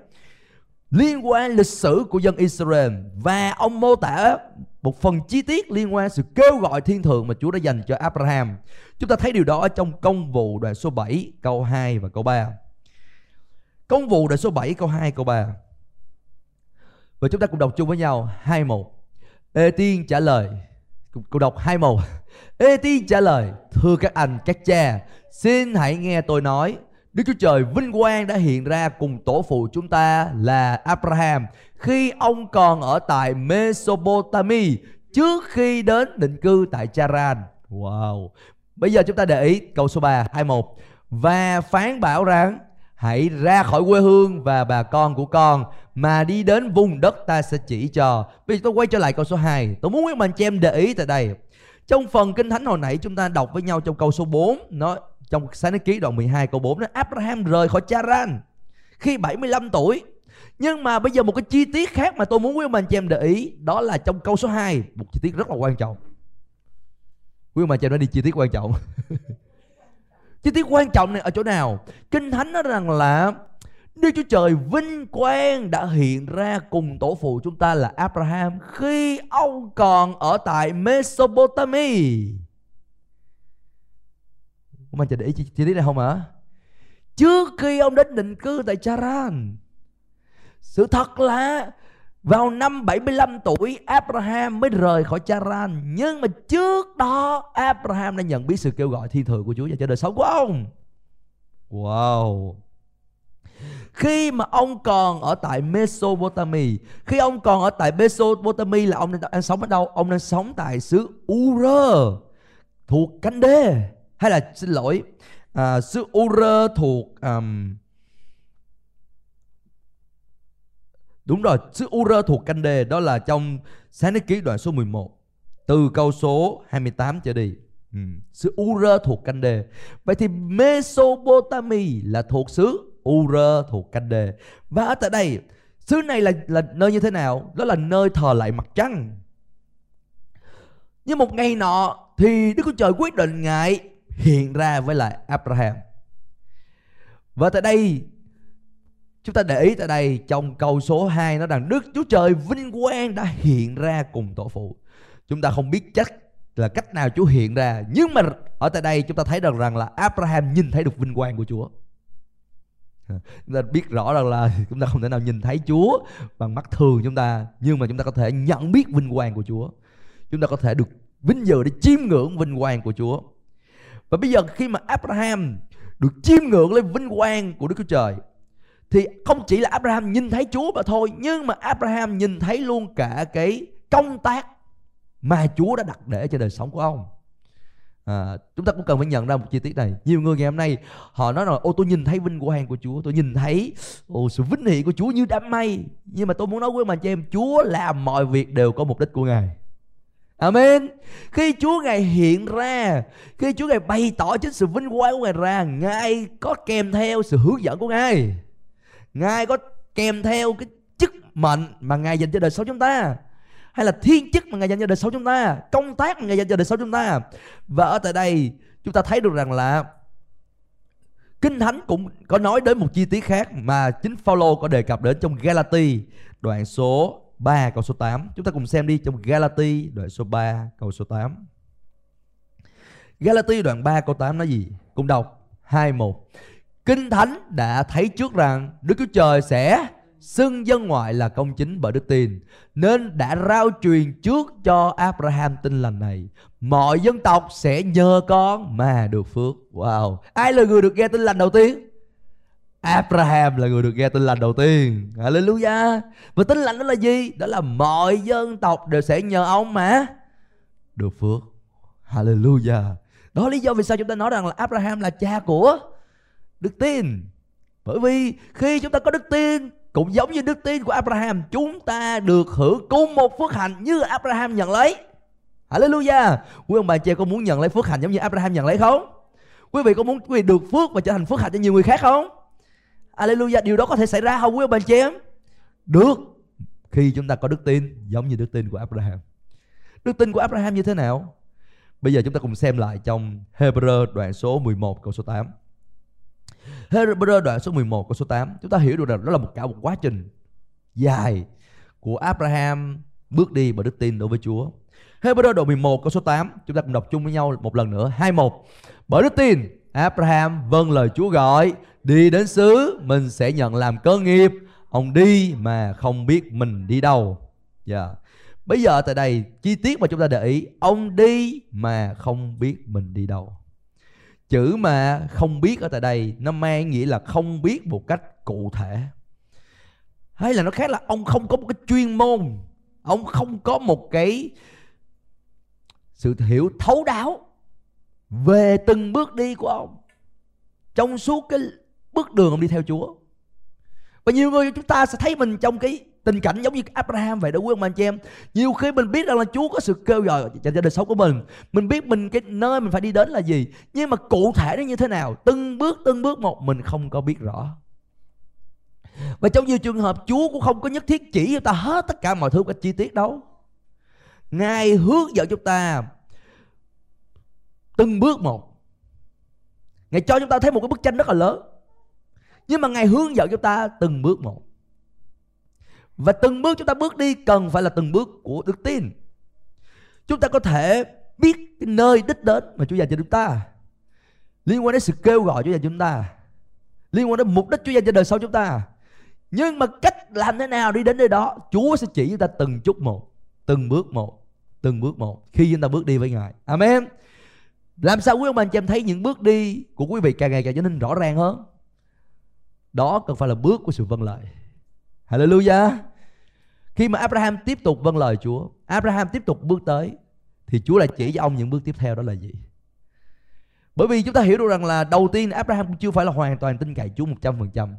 liên quan lịch sử của dân Israel và ông mô tả một phần chi tiết liên quan sự kêu gọi thiên thượng mà Chúa đã dành cho Abraham. Chúng ta thấy điều đó ở trong công vụ đoạn số 7 câu 2 và câu 3. Công vụ đoạn số 7 câu 2 câu 3. Và chúng ta cùng đọc chung với nhau 21. Ê tiên trả lời Câu đọc 21. Ê tiên trả lời Thưa các anh các cha Xin hãy nghe tôi nói Đức Chúa Trời vinh quang đã hiện ra cùng tổ phụ chúng ta là Abraham khi ông còn ở tại Mesopotamia trước khi đến định cư tại Charan. Wow. Bây giờ chúng ta để ý câu số 3, 21. Và phán bảo rằng hãy ra khỏi quê hương và bà con của con mà đi đến vùng đất ta sẽ chỉ cho. Bây giờ tôi quay trở lại câu số 2. Tôi muốn quý bạn chị em để ý tại đây. Trong phần kinh thánh hồi nãy chúng ta đọc với nhau trong câu số 4 nó trong sáng thế ký đoạn 12 câu 4 nó Abraham rời khỏi Charan khi 75 tuổi. Nhưng mà bây giờ một cái chi tiết khác mà tôi muốn quý bạn chị em để ý đó là trong câu số 2, một chi tiết rất là quan trọng. Quý bạn chị em nói đi chi tiết quan trọng. [laughs] Chi tiết quan trọng này ở chỗ nào? Kinh Thánh nói rằng là Đức Chúa Trời vinh quang đã hiện ra cùng tổ phụ chúng ta là Abraham khi ông còn ở tại Mesopotamia. Mà chờ để ý chi, tiết này không ạ? Trước khi ông đến định cư tại Charan. Sự thật là vào năm 75 tuổi Abraham mới rời khỏi Charan Nhưng mà trước đó Abraham đã nhận biết sự kêu gọi thiên thượng của Chúa cho đời sống của ông Wow khi mà ông còn ở tại Mesopotamia Khi ông còn ở tại Mesopotamia là ông đang sống ở đâu? Ông đang sống tại xứ Ur Thuộc cánh đê Hay là xin lỗi à, Xứ Ur thuộc um, Đúng rồi, xứ Ur thuộc canh đê đó là trong sáng thế ký đoạn số 11 từ câu số 28 trở đi. Ừ. Xứ Ur thuộc canh đê Vậy thì Mesopotamia là thuộc xứ Ur thuộc canh đề. Và ở tại đây, xứ này là là nơi như thế nào? Đó là nơi thờ lại mặt trăng. Nhưng một ngày nọ thì Đức Chúa Trời quyết định ngài hiện ra với lại Abraham. Và tại đây Chúng ta để ý tại đây trong câu số 2 nó rằng Đức Chúa Trời vinh quang đã hiện ra cùng tổ phụ. Chúng ta không biết chắc là cách nào Chúa hiện ra nhưng mà ở tại đây chúng ta thấy được rằng là Abraham nhìn thấy được vinh quang của Chúa. Chúng ta biết rõ rằng là [laughs] chúng ta không thể nào nhìn thấy Chúa bằng mắt thường chúng ta, nhưng mà chúng ta có thể nhận biết vinh quang của Chúa. Chúng ta có thể được vinh dự để chiêm ngưỡng vinh quang của Chúa. Và bây giờ khi mà Abraham được chiêm ngưỡng lên vinh quang của Đức Chúa Trời, thì không chỉ là Abraham nhìn thấy Chúa mà thôi, nhưng mà Abraham nhìn thấy luôn cả cái công tác mà Chúa đã đặt để cho đời sống của ông à, chúng ta cũng cần phải nhận ra một chi tiết này nhiều người ngày hôm nay họ nói là ô tôi nhìn thấy vinh quang của Chúa tôi nhìn thấy ô, sự vinh hiển của Chúa như đám mây nhưng mà tôi muốn nói với mà cho em Chúa làm mọi việc đều có mục đích của Ngài Amen. Khi Chúa Ngài hiện ra, khi Chúa Ngài bày tỏ chính sự vinh quang của Ngài ra, Ngài có kèm theo sự hướng dẫn của Ngài. Ngài có kèm theo cái chức mệnh mà Ngài dành cho đời sống chúng ta hay là thiên chức mà Ngài dành cho đời sống chúng ta, công tác mà Ngài dành cho đời sống chúng ta. Và ở tại đây chúng ta thấy được rằng là Kinh Thánh cũng có nói đến một chi tiết khác mà chính Phaolô có đề cập đến trong Galati đoạn số 3 câu số 8. Chúng ta cùng xem đi trong Galati đoạn số 3 câu số 8. Galati đoạn 3 câu 8 nói gì? Cùng đọc 21. Kinh Thánh đã thấy trước rằng Đức Chúa Trời sẽ xưng dân ngoại là công chính bởi đức tin, nên đã rao truyền trước cho Abraham tin lành này. Mọi dân tộc sẽ nhờ con mà được phước. Wow. Ai là người được nghe tin lành đầu tiên? Abraham là người được nghe tin lành đầu tiên. Hallelujah. Và tin lành đó là gì? Đó là mọi dân tộc đều sẽ nhờ ông mà Được phước. Hallelujah. Đó là lý do vì sao chúng ta nói rằng là Abraham là cha của đức tin. Bởi vì khi chúng ta có đức tin cũng giống như đức tin của Abraham, chúng ta được hưởng cùng một phước hạnh như Abraham nhận lấy. Hallelujah. Quý ông bà chị có muốn nhận lấy phước hạnh giống như Abraham nhận lấy không? Quý vị có muốn quý vị được phước và trở thành phước hạnh cho nhiều người khác không? Hallelujah. Điều đó có thể xảy ra không quý ông bà chị em? Được. Khi chúng ta có đức tin giống như đức tin của Abraham. Đức tin của Abraham như thế nào? Bây giờ chúng ta cùng xem lại trong Hebrew đoạn số 11 câu số 8 Hebrew đoạn số 11 câu số 8 chúng ta hiểu được rằng đó là một cả một quá trình dài của Abraham bước đi bởi đức tin đối với Chúa. Hebrew đoạn 11 câu số 8 chúng ta cùng đọc chung với nhau một lần nữa. 21. Bởi đức tin, Abraham vâng lời Chúa gọi, đi đến xứ, mình sẽ nhận làm cơ nghiệp. Ông đi mà không biết mình đi đâu. Dạ. Yeah. Bây giờ tại đây, chi tiết mà chúng ta để ý, ông đi mà không biết mình đi đâu chữ mà không biết ở tại đây, nó mang nghĩa là không biết một cách cụ thể. Hay là nó khác là ông không có một cái chuyên môn, ông không có một cái sự hiểu thấu đáo về từng bước đi của ông trong suốt cái bước đường ông đi theo Chúa. Và nhiều người chúng ta sẽ thấy mình trong cái tình cảnh giống như Abraham vậy đó quý ông anh chị em. Nhiều khi mình biết rằng là Chúa có sự kêu gọi cho đời sống của mình. Mình biết mình cái nơi mình phải đi đến là gì. Nhưng mà cụ thể nó như thế nào, từng bước từng bước một, mình không có biết rõ. Và trong nhiều trường hợp, Chúa cũng không có nhất thiết chỉ cho ta hết tất cả mọi thứ cách chi tiết đâu. Ngài hướng dẫn chúng ta từng bước một. Ngài cho chúng ta thấy một cái bức tranh rất là lớn. Nhưng mà Ngài hướng dẫn chúng ta từng bước một và từng bước chúng ta bước đi cần phải là từng bước của đức tin. Chúng ta có thể biết cái nơi đích đến mà Chúa dành cho chúng ta. Liên quan đến sự kêu gọi Chúa dành cho chúng ta. Liên quan đến mục đích Chúa dành cho đời sau chúng ta. Nhưng mà cách làm thế nào đi đến nơi đó, Chúa sẽ chỉ chúng ta từng chút một, Từng bước một, Từng bước một Khi chúng ta bước đi với Ngài Amen Làm sao quý ông bà anh chị em thấy những bước đi Của quý vị càng ngày càng trở nên rõ ràng hơn Đó cần phải là bước của sự vâng lời Hallelujah khi mà Abraham tiếp tục vâng lời Chúa, Abraham tiếp tục bước tới, Thì Chúa lại chỉ cho ông những bước tiếp theo đó là gì? Bởi vì chúng ta hiểu được rằng là Đầu tiên Abraham cũng chưa phải là hoàn toàn tin cậy Chúa 100%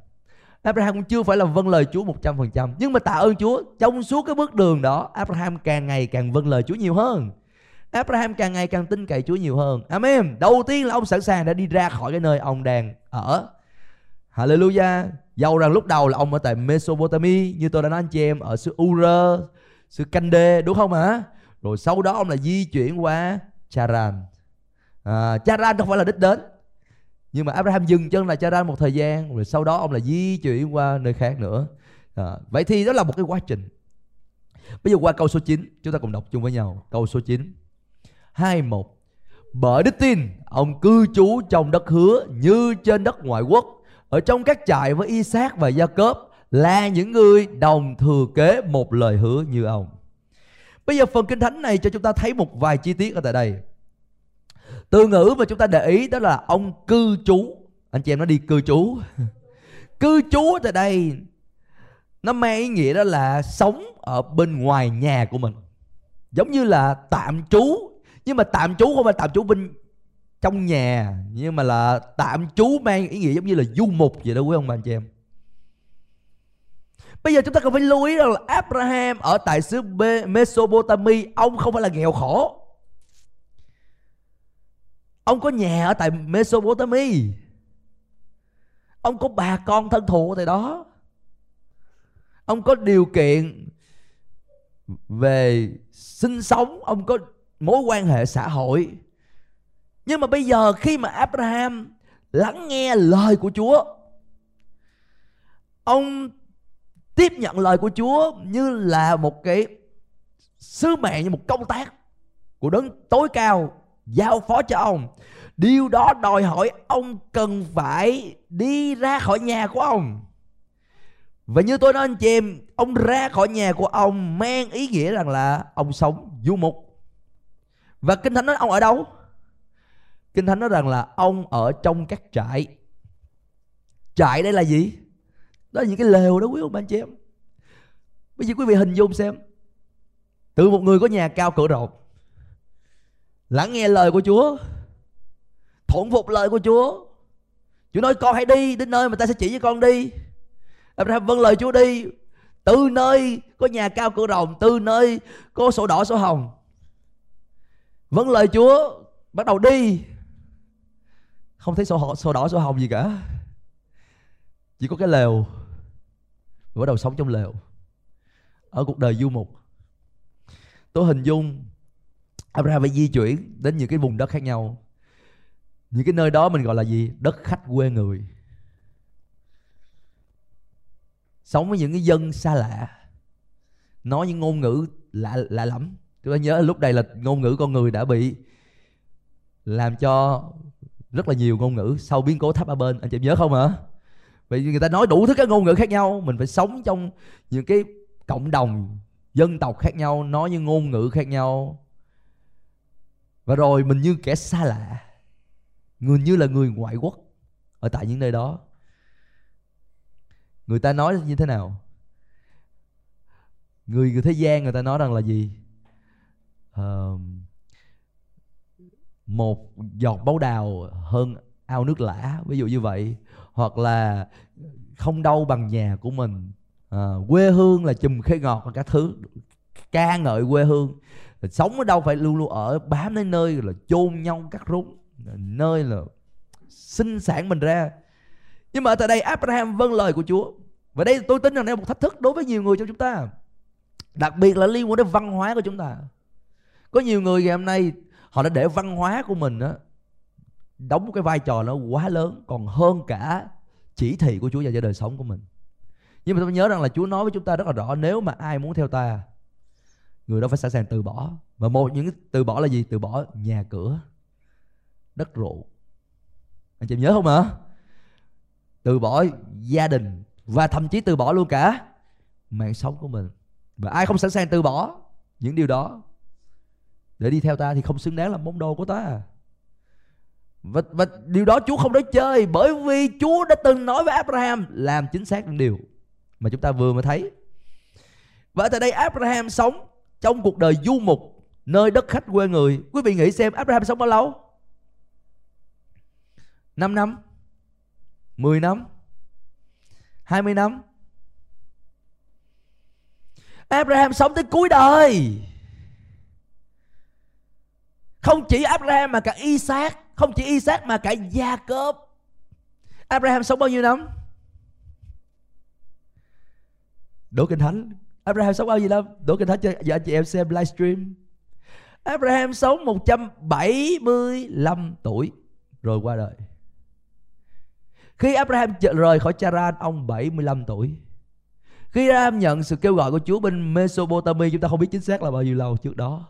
Abraham cũng chưa phải là vâng lời Chúa 100% Nhưng mà tạ ơn Chúa, Trong suốt cái bước đường đó, Abraham càng ngày càng vâng lời Chúa nhiều hơn. Abraham càng ngày càng tin cậy Chúa nhiều hơn. Amen. Đầu tiên là ông sẵn sàng đã đi ra khỏi cái nơi ông đang ở. Hallelujah. Dầu rằng lúc đầu là ông ở tại Mesopotamia Như tôi đã nói anh chị em Ở xứ Ur Xứ Cande đúng không hả? Rồi sau đó ông là di chuyển qua Charan. À, Charan không phải là đích đến Nhưng mà Abraham dừng chân là Charan một thời gian Rồi sau đó ông là di chuyển qua nơi khác nữa. À, Vậy thì đó là một cái quá trình. Bây giờ qua câu số 9 Chúng ta cùng đọc chung với nhau. Câu số 9 21 Bởi đức tin Ông cư trú trong đất hứa Như trên đất ngoại quốc ở trong các trại với Isaac và Gia Cốp là những người đồng thừa kế một lời hứa như ông. Bây giờ phần kinh thánh này cho chúng ta thấy một vài chi tiết ở tại đây. Từ ngữ mà chúng ta để ý đó là ông cư trú. Anh chị em nói đi cư trú. [laughs] cư trú tại đây, nó mang ý nghĩa đó là sống ở bên ngoài nhà của mình. Giống như là tạm trú, nhưng mà tạm trú không phải tạm trú bên trong nhà, nhưng mà là tạm trú mang ý nghĩa giống như là du mục vậy đó, quý ông bà anh chị em. Bây giờ chúng ta cần phải lưu ý rằng là Abraham ở tại xứ Mesopotamia, Ông không phải là nghèo khổ. Ông có nhà ở tại Mesopotamia. Ông có bà con thân thuộc tại đó. Ông có điều kiện về sinh sống, Ông có mối quan hệ xã hội nhưng mà bây giờ khi mà Abraham lắng nghe lời của Chúa. Ông tiếp nhận lời của Chúa như là một cái sứ mệnh như một công tác của đấng tối cao giao phó cho ông. Điều đó đòi hỏi ông cần phải đi ra khỏi nhà của ông. Và như tôi nói anh chị em, ông ra khỏi nhà của ông mang ý nghĩa rằng là ông sống du mục. Và Kinh Thánh nói ông ở đâu? Kinh Thánh nói rằng là ông ở trong các trại. Trại đây là gì? Đó là những cái lều đó quý ông anh chị em. Bây giờ quý vị hình dung xem. Từ một người có nhà cao cửa rộng lắng nghe lời của Chúa thuận phục lời của Chúa Chúa nói, con hãy đi, đến nơi mà ta sẽ chỉ cho con đi Abraham vâng lời Chúa đi từ nơi có nhà cao cửa rộng, từ nơi có sổ đỏ sổ hồng vâng lời Chúa bắt đầu đi không thấy sổ, sổ đỏ sổ hồng gì cả. Chỉ có cái lều. Bắt đầu sống trong lều. Ở cuộc đời du mục. Tôi hình dung Abraham phải di chuyển đến những cái vùng đất khác nhau. Những cái nơi đó mình gọi là gì? Đất khách quê người. Sống với những cái dân xa lạ. Nói những ngôn ngữ lạ lạ lắm tôi nhớ lúc đây là ngôn ngữ con người đã bị làm cho rất là nhiều ngôn ngữ sau biến cố tháp ba bên. Anh chị nhớ không hả? Vì người ta nói đủ thứ các ngôn ngữ khác nhau. Mình phải sống trong những cái cộng đồng dân tộc khác nhau nói những ngôn ngữ khác nhau. Và rồi mình như kẻ xa lạ người như là người ngoại quốc ở tại những nơi đó. Người ta nói như thế nào? Người, người thế gian người ta nói rằng là gì? Uh, một giọt máu đào hơn ao nước lã ví dụ như vậy. Hoặc là không đau bằng nhà của mình. À, quê hương là chùm khế ngọt và các thứ. Ca ngợi quê hương. Sống ở đâu phải luôn luôn ở bám đến nơi là chôn nhau cắt rúng nơi là sinh sản mình ra. Nhưng mà ở tại đây Abraham vâng lời của Chúa. Và đây tôi tin rằng đây là một thách thức đối với nhiều người trong chúng ta. Đặc biệt là liên quan đến văn hóa của chúng ta. Có nhiều người ngày hôm nay họ đã để văn hóa của mình đó, đóng một cái vai trò nó quá lớn còn hơn cả chỉ thị của Chúa dành cho đời sống của mình. Nhưng mà tôi nhớ rằng là Chúa nói với chúng ta rất là rõ nếu mà ai muốn theo ta người đó phải sẵn sàng từ bỏ. Và một những từ bỏ là gì? Từ bỏ nhà cửa đất ruộng anh chị nhớ không ạ? Từ bỏ gia đình và thậm chí từ bỏ luôn cả mạng sống của mình. Và ai không sẵn sàng từ bỏ những điều đó để đi theo ta thì không xứng đáng làm môn đồ của ta. Và, và điều đó Chúa không nói chơi bởi vì Chúa đã từng nói với Abraham làm chính xác những điều mà chúng ta vừa mới thấy. Và tại đây Abraham sống trong cuộc đời du mục nơi đất khách quê người. Quý vị nghĩ xem Abraham sống bao lâu? 5 năm? 10 năm? 20 năm? Abraham sống tới cuối đời. Không chỉ Abraham mà cả Isaac, Không chỉ Isaac mà cả Gia Cốp Abraham sống bao nhiêu năm? Đổ Kinh Thánh. Abraham sống bao nhiêu năm? Đổ Kinh Thánh cho giờ anh chị em xem livestream Abraham sống 175 tuổi, Rồi qua đời. Khi Abraham rời khỏi Charan, Ông 75 tuổi. Khi Abraham nhận sự kêu gọi của Chúa Bên Mesopotamia, Chúng ta không biết chính xác là bao nhiêu lâu trước đó.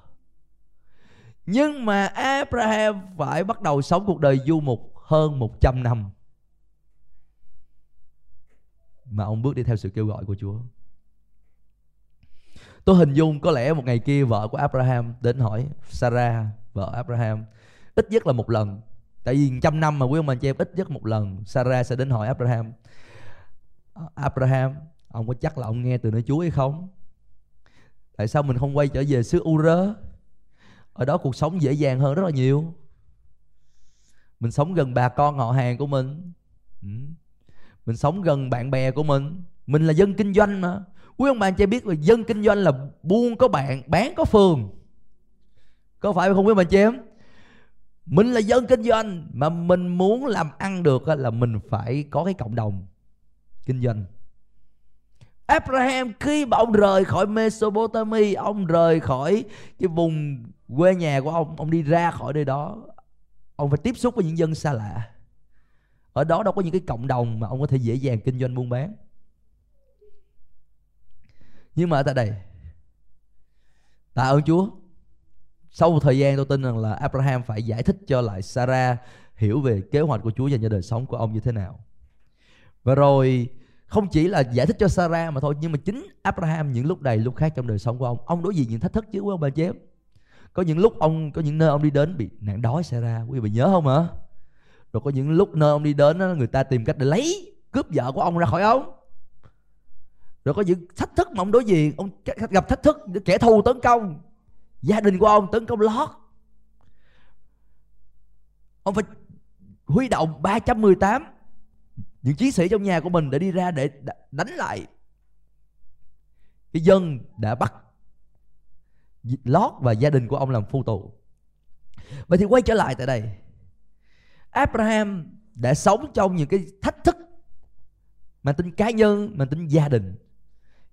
Nhưng mà Abraham phải bắt đầu sống cuộc đời du mục hơn 100 năm. Mà ông bước đi theo sự kêu gọi của Chúa. Tôi hình dung có lẽ một ngày kia vợ của Abraham đến hỏi Sarah, vợ Abraham, ít nhất là một lần. Tại vì trăm năm mà, quý ông anh chị em, ít nhất một lần Sarah sẽ đến hỏi Abraham. Ờ, Abraham, ông có chắc là ông nghe từ nơi Chúa hay không? Tại sao mình không quay trở về xứ Ura ở đó cuộc sống dễ dàng hơn rất là nhiều. Mình sống gần bà con họ hàng của mình. Ừ. Mình sống gần bạn bè của mình. Mình là dân kinh doanh mà. Quý ông bà anh chị biết là dân kinh doanh là buôn có bạn, bán có phường. Có phải không quý bạn chị em? Mình là dân kinh doanh mà mình muốn làm ăn được là mình phải có cái cộng đồng kinh doanh. Abraham khi mà ông rời khỏi Mesopotamia, Ông rời khỏi cái vùng quê nhà của ông Ông đi ra khỏi nơi đó, Ông phải tiếp xúc với những dân xa lạ. Ở đó đâu có những cái cộng đồng mà ông có thể dễ dàng kinh doanh buôn bán. Nhưng mà ở tại đây, tạ ơn Chúa. Sau một thời gian tôi tin rằng là Abraham phải giải thích cho lại Sarah hiểu về kế hoạch của Chúa dành cho đời sống của ông như thế nào. Và rồi không chỉ là giải thích cho Sarah mà thôi, nhưng mà chính Abraham những lúc này, lúc khác trong đời sống của ông ông đối diện những thách thức chứ quý ông bà chị em? Có những lúc ông, có những nơi ông đi đến bị nạn đói xảy ra quý vị nhớ không hả? Rồi có những lúc nơi ông đi đến người ta tìm cách để lấy cướp vợ của ông ra khỏi ông. Rồi có những thách thức mà ông đối diện, ông gặp thách thức kẻ thù tấn công, gia đình của ông tấn công lót. Ông phải huy động 318 những chiến sĩ trong nhà của mình để đi ra để đánh lại. Cái dân đã bắt lót và gia đình của ông làm phu tù. Vậy thì quay trở lại tại đây. Abraham đã sống trong những cái thách thức mà tính cá nhân mà tính gia đình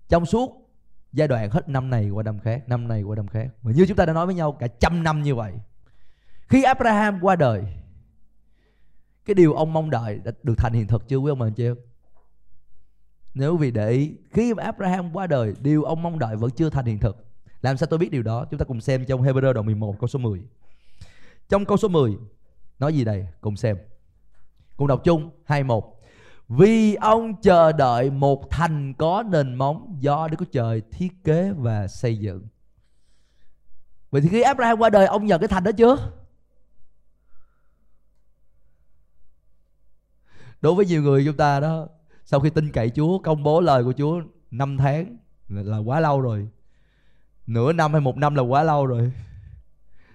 trong suốt giai đoạn hết năm này qua năm khác, năm này qua năm khác. Mà như chúng ta đã nói với nhau, cả trăm năm như vậy. Khi Abraham qua đời cái điều ông mong đợi đã được thành hiện thực chưa quý ông bà anh chị em? Nếu vì để ý, khi mà Abraham qua đời, điều ông mong đợi vẫn chưa thành hiện thực. Làm sao tôi biết điều đó? Chúng ta cùng xem trong Hebrew đoạn 11 câu số 10 trong câu số 10 nói gì đây? Cùng xem. Cùng đọc chung 21 vì ông chờ đợi một thành có nền móng do Đức Chúa Trời thiết kế và xây dựng. Vậy thì khi Abraham qua đời, ông nhận cái thành đó chưa? Đối với nhiều người chúng ta đó Sau khi tin cậy Chúa Công bố lời của Chúa năm tháng là, là quá lâu rồi. Nửa năm hay một năm là quá lâu rồi.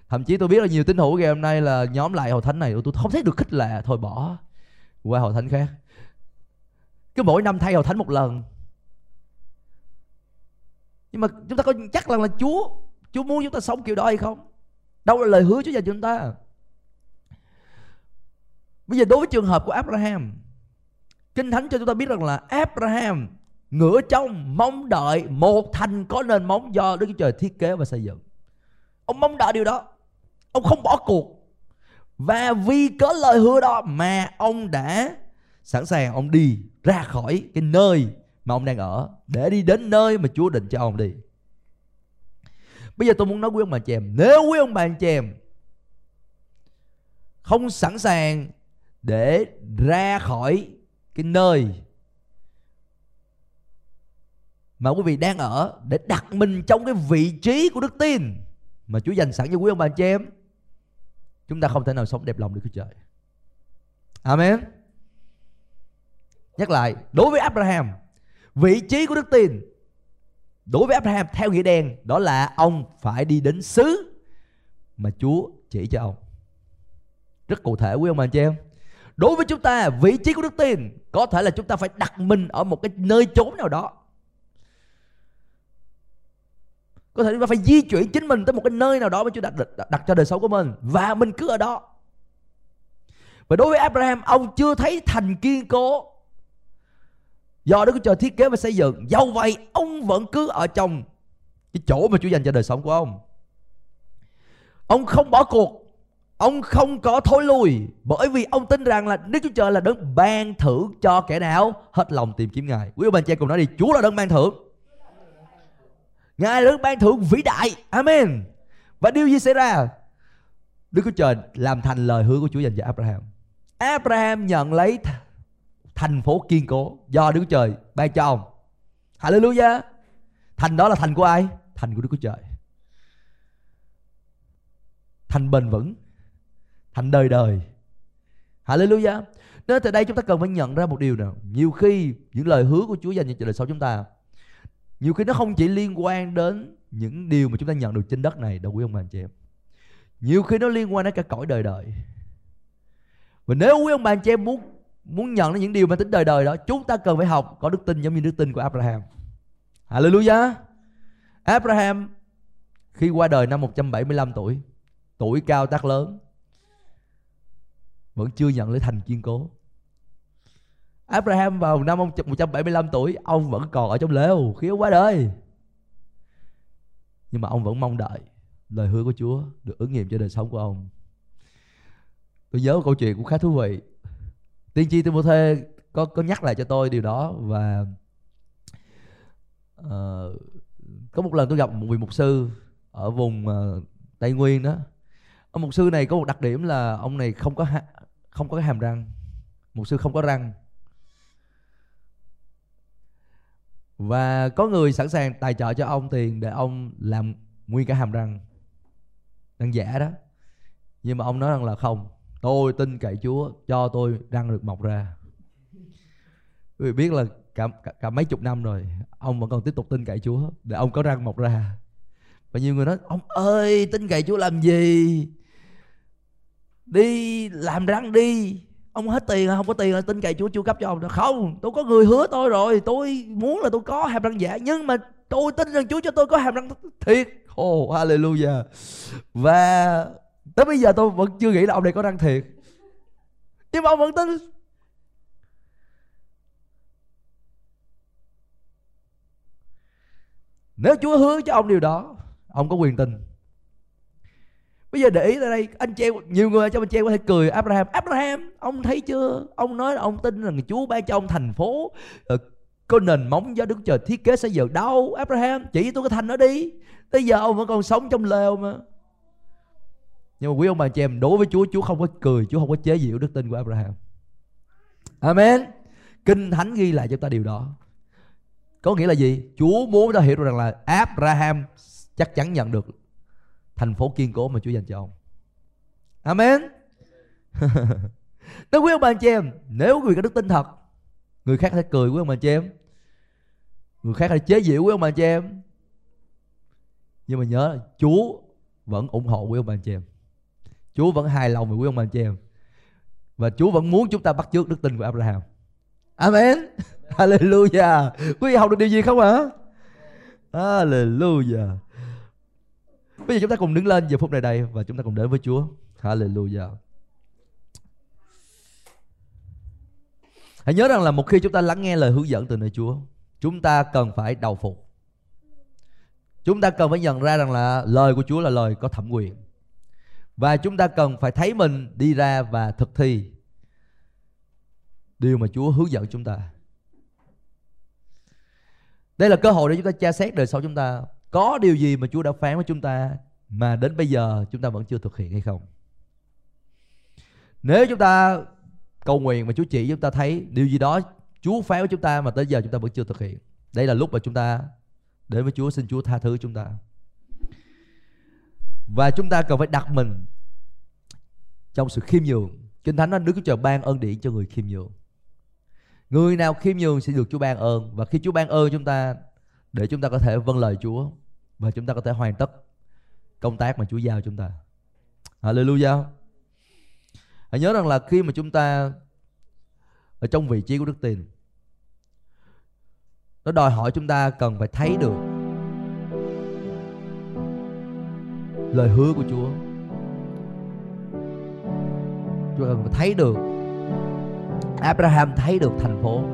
Thậm chí tôi biết là nhiều tín hữu ngày hôm nay là nhóm lại hội thánh này Tôi không thấy được khích lệ Thôi bỏ Qua hội thánh khác. Cứ mỗi năm thay hội thánh một lần. Nhưng mà chúng ta có chắc rằng là Chúa Chúa muốn chúng ta sống kiểu đó hay không? Đâu là lời hứa Chúa dành cho chúng ta bây giờ đối với trường hợp của Abraham Kinh Thánh cho chúng ta biết rằng là Abraham ngửa trong mong đợi một thành có nền móng do Đức Chúa Trời thiết kế và xây dựng. Ông mong đợi điều đó. Ông không bỏ cuộc. Và vì có lời hứa đó mà ông đã sẵn sàng ông đi ra khỏi cái nơi mà ông đang ở để đi đến nơi mà Chúa định cho ông đi. Bây giờ tôi muốn nói quý ông bà chị em, nếu quý ông bà chị em không sẵn sàng để ra khỏi cái nơi mà quý vị đang ở để đặt mình trong cái vị trí của đức tin mà Chúa dành sẵn cho quý ông bà chị em chúng ta không thể nào sống đẹp lòng được Chúa Trời. Amen. Nhắc lại, đối với Abraham, vị trí của đức tin đối với Abraham theo nghĩa đen đó là ông phải đi đến xứ mà Chúa chỉ cho ông. Rất cụ thể quý ông bà anh chị em. Đối với chúng ta, vị trí của đức tin có thể là chúng ta phải đặt mình ở một cái nơi chốn nào đó. Có thể chúng ta phải di chuyển chính mình tới một cái nơi nào đó mà Chúa đặt, đặt, đặt cho đời sống của mình và mình cứ ở đó. Và đối với Abraham, ông chưa thấy thành kiên cố do Đức Chúa Trời thiết kế và xây dựng dẫu vậy ông vẫn cứ ở trong cái chỗ mà Chúa dành cho đời sống của ông ông không bỏ cuộc ông không có thối lui, bởi vì ông tin rằng là Đức Chúa Trời là đấng ban thưởng cho kẻ nào hết lòng tìm kiếm Ngài quý ông bà chị cùng nói đi, Chúa là đấng ban thưởng Ngài là đấng ban thưởng vĩ đại Amen và điều gì xảy ra Đức Chúa Trời làm thành lời hứa của Chúa dành cho Abraham Abraham nhận lấy thành phố kiên cố do Đức Chúa Trời ban cho ông. Hallelujah. Thành đó là thành của ai? Thành của Đức Chúa Trời. Thành bền vững. Thành đời đời. Hallelujah. Nên từ đây chúng ta cần phải nhận ra một điều nào. Nhiều khi những lời hứa của Chúa dành cho đời sau chúng ta, nhiều khi nó không chỉ liên quan đến những điều mà chúng ta nhận được trên đất này, đâu quý ông bà anh chị em. Nhiều khi nó liên quan đến cả cõi đời đời. Và nếu quý ông bà anh chị em muốn muốn nhận đến những điều mà tính đời đời đó, chúng ta cần phải học có đức tin giống như đức tin của Abraham Hallelujah Abraham khi qua đời năm 175 tuổi tuổi cao tác lớn vẫn chưa nhận lấy thành kiên cố. Abraham vào năm ông 175 tuổi ông vẫn còn ở trong lều khiếu quá đời. Nhưng mà ông vẫn mong đợi lời hứa của Chúa được ứng nghiệm cho đời sống của ông. Tôi nhớ một câu chuyện cũng khá thú vị. Tiên tri Timothy có có nhắc lại cho tôi điều đó và uh, có một lần tôi gặp một vị mục sư ở vùng uh, Tây Nguyên đó. Ông mục sư này có một đặc điểm là ông này không có ha, không có cái hàm răng. Mục sư không có răng. Và có người sẵn sàng tài trợ cho ông tiền để ông làm nguyên cả hàm răng. Răng giả đó. Nhưng mà ông nói rằng là không. Tôi tin cậy Chúa cho tôi răng được mọc ra. Quý vị biết là cả, cả, cả mấy chục năm rồi ông vẫn còn tiếp tục tin cậy Chúa để ông có răng mọc ra. Và nhiều người nói ông ơi tin cậy Chúa làm gì? Đi, làm răng đi. Ông hết tiền không có tiền là tin cậy Chúa chu cấp cho ông. Không, tôi có người hứa tôi rồi. Tôi muốn là tôi có hàm răng giả, nhưng mà tôi tin rằng Chúa cho tôi có hàm răng thiệt. Oh hallelujah. Và tới bây giờ tôi vẫn chưa nghĩ là ông này có răng thiệt. Nhưng mà ông vẫn tin. Nếu Chúa hứa cho ông điều đó, ông có quyền tin bây giờ để ý ra đây, anh chị nhiều người cho anh chị có thể cười, Abraham Abraham, ông thấy chưa? Ông nói là ông tin rằng Chúa ban cho ông thành phố ờ, có nền móng do Đức Trời thiết kế xây dựng. Đâu, Abraham, chỉ tôi cái thành nó đi. Tới giờ ông vẫn còn sống trong lều mà. Nhưng mà quý ông bà chị em, đối với Chúa Chúa không có cười, Chúa không có chế giễu đức tin của Abraham. Amen. Kinh Thánh ghi lại cho ta điều đó. Có nghĩa là gì? Chúa muốn ta hiểu rằng là Abraham chắc chắn nhận được thành phố kiên cố mà Chúa dành cho ông. Amen. [laughs] Nói quý ông bà anh chị em, nếu người có đức tin thật, người khác sẽ cười quý ông bà anh chị em. Người khác sẽ chế giễu quý ông bà anh chị em. Nhưng mà nhớ Chúa vẫn ủng hộ quý ông bà anh chị em. Chúa vẫn hài lòng với quý ông bà anh chị em. Và Chúa vẫn muốn chúng ta bắt chước đức tin của Abraham. Amen. [laughs] Hallelujah. Quý vị học được điều gì không ạ? Hallelujah. Bây giờ chúng ta cùng đứng lên giờ phút này đây và chúng ta cùng đến với Chúa. Hallelujah. Hãy nhớ rằng là một khi chúng ta lắng nghe lời hướng dẫn từ nơi Chúa, chúng ta cần phải đầu phục. Chúng ta cần phải nhận ra rằng là lời của Chúa là lời có thẩm quyền. Và chúng ta cần phải thấy mình đi ra và thực thi điều mà Chúa hướng dẫn chúng ta. Đây là cơ hội để chúng ta tra xét đời sau chúng ta có điều gì mà Chúa đã phán với chúng ta mà đến bây giờ chúng ta vẫn chưa thực hiện hay không? Nếu chúng ta cầu nguyện mà Chúa chỉ chúng ta thấy, điều gì đó Chúa phán với chúng ta mà tới giờ chúng ta vẫn chưa thực hiện. Đây là lúc mà chúng ta đến với Chúa, xin Chúa tha thứ chúng ta. Và chúng ta cần phải đặt mình trong sự khiêm nhường. Kinh Thánh nói Đức Chúa Trời ban ơn điển cho người khiêm nhường. Người nào khiêm nhường sẽ được Chúa ban ơn và khi Chúa ban ơn chúng ta, để chúng ta có thể vâng lời Chúa và chúng ta có thể hoàn tất công tác mà Chúa giao chúng ta. Hallelujah. Hãy nhớ rằng là khi mà chúng ta ở trong vị trí của đức tin, nó đòi hỏi chúng ta cần phải thấy được lời hứa của Chúa. Chúng ta cần phải thấy được, Abraham thấy được thành phố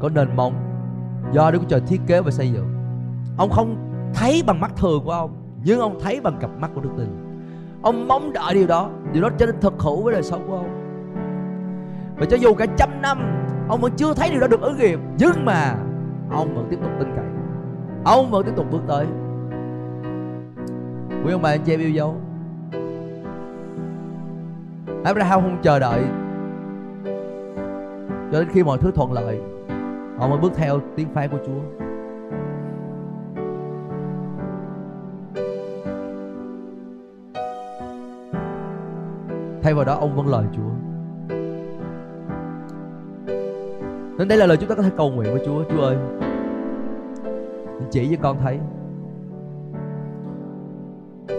có nền móng do Đức Chúa Trời thiết kế và xây dựng. Ông không thấy bằng mắt thường của ông, nhưng ông thấy bằng cặp mắt của đức tin. Ông mong đợi điều đó, điều đó trở nên thực hữu với đời sống của ông. Và cho dù cả trăm năm ông vẫn chưa thấy điều đó được ứng nghiệm, nhưng mà ông vẫn tiếp tục tin cậy. Ông vẫn tiếp tục bước tới. Quý ông bà anh chị em yêu dấu Abraham không chờ đợi cho đến khi mọi thứ thuận lợi họ mới bước theo tiếng phán của Chúa. Thay vào đó, ông vâng lời Chúa. Nên đây là lời chúng ta có thể cầu nguyện với Chúa. Chúa ơi chỉ cho con thấy.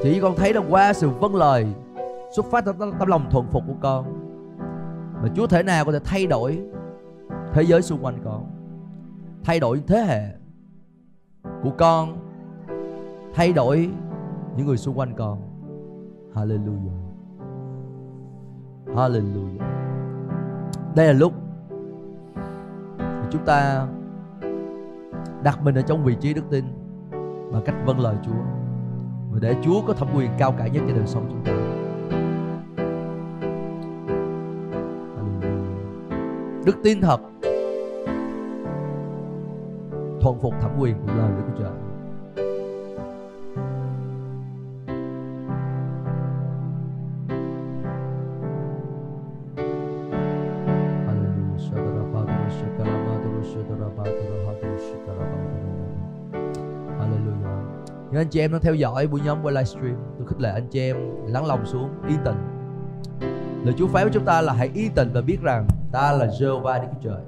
Chỉ cho con thấy là qua sự vâng lời, xuất phát từ tâm lòng thuận phục của con, mà Chúa thể nào có thể thay đổi thế giới xung quanh con thay đổi thế hệ của con, thay đổi những người xung quanh con. Hallelujah. Hallelujah. Đây là lúc chúng ta đặt mình ở trong vị trí đức tin bằng cách vâng lời Chúa và để Chúa có thẩm quyền cao cả nhất cho đời sống chúng ta. Đức tin thật thuần phục thẩm quyền của lời Đức Chúa Trời. Những anh chị em đang theo dõi buổi nhóm qua livestream Tôi khích lệ anh chị em lắng lòng xuống yên tĩnh Lời Chúa phán với chúng ta là hãy yên tĩnh và biết rằng ta là Jehovah Đức Chúa Trời.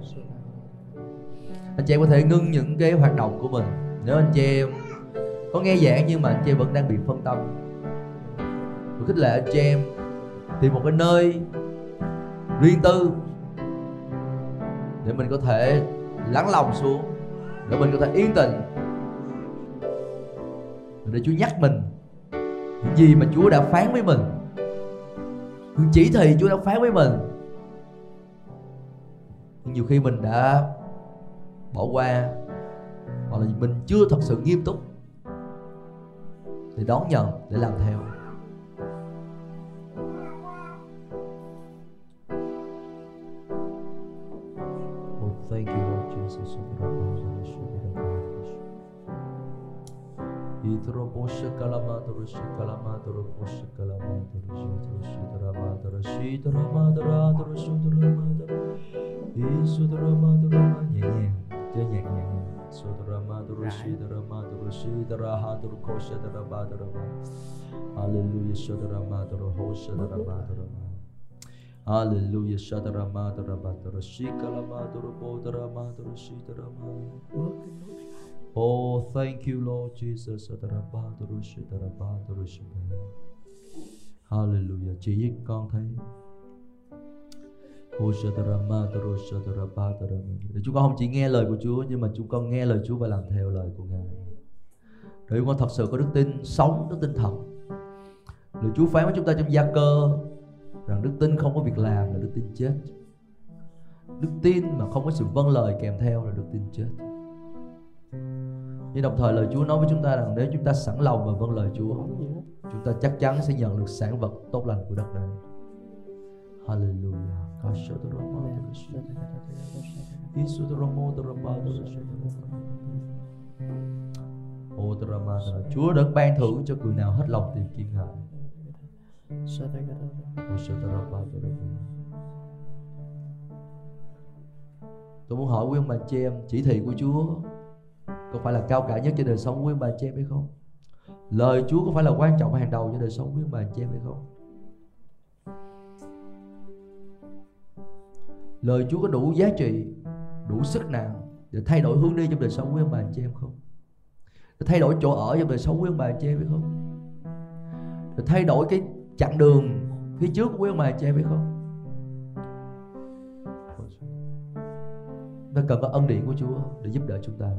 Anh chị em có thể ngưng những cái hoạt động của mình. Nếu anh chị em có nghe giảng nhưng mà anh chị em vẫn đang bị phân tâm. Tôi khích lệ anh chị em tìm một cái nơi riêng tư để mình có thể lắng lòng xuống, để mình có thể yên tĩnh, để Chúa nhắc mình những gì mà Chúa đã phán với mình. Những chỉ thị Chúa đã phán với mình. Nhưng nhiều khi mình đã bỏ qua hoặc là mình chưa thật sự nghiêm túc để đón nhận để làm theo Oh, thank you, Lord Jesus. Idrobosha kalamadoro shikalamadoro bosha kalamadoro madara adro shudra madara Isudra madara nhẹ nhàng chơi nhạc nhẹ nhàng Sudra madara shidra madara shidra hadro koshadra madara Hallelujah shudra madara hoshadra madara Hallelujah shadra madara madara shikala madara bodara madara shidra madara Oh, thank you, Lord Jesus. Hallelujah. Chỉ với con thấy. Để chúng con không chỉ nghe lời của Chúa nhưng mà chúng con nghe lời Chúa và làm theo lời của Ngài. Để chúng con thật sự có đức tin sống, đức tin thật. Lời Chúa phán với chúng ta trong gia cơ rằng đức tin không có việc làm là đức tin chết. Đức tin mà không có sự vâng lời kèm theo là đức tin chết. Nhưng đồng thời lời Chúa nói với chúng ta rằng nếu chúng ta sẵn lòng và vâng lời Chúa Chúng ta chắc chắn sẽ nhận được sản vật tốt lành của đất này Hallelujah. Chúa đã ban thưởng cho người nào hết lòng tìm kiếm Ngài Tôi muốn hỏi quý ông bà chị em, Chỉ thị của Chúa, có phải là cao cả nhất cho đời sống quý ông bà chị em hay không? Lời Chúa có phải là quan trọng hàng đầu cho đời sống quý ông bà chị em hay không? Lời Chúa có đủ giá trị, đủ sức nào để thay đổi hướng đi trong đời sống của ông bà chị em không? Để thay đổi chỗ ở trong đời sống của ông bà chị em phải không? Để thay đổi cái chặng đường phía trước của ông bà chị em phải không? Ta cần có ân điển của Chúa để giúp đỡ chúng ta.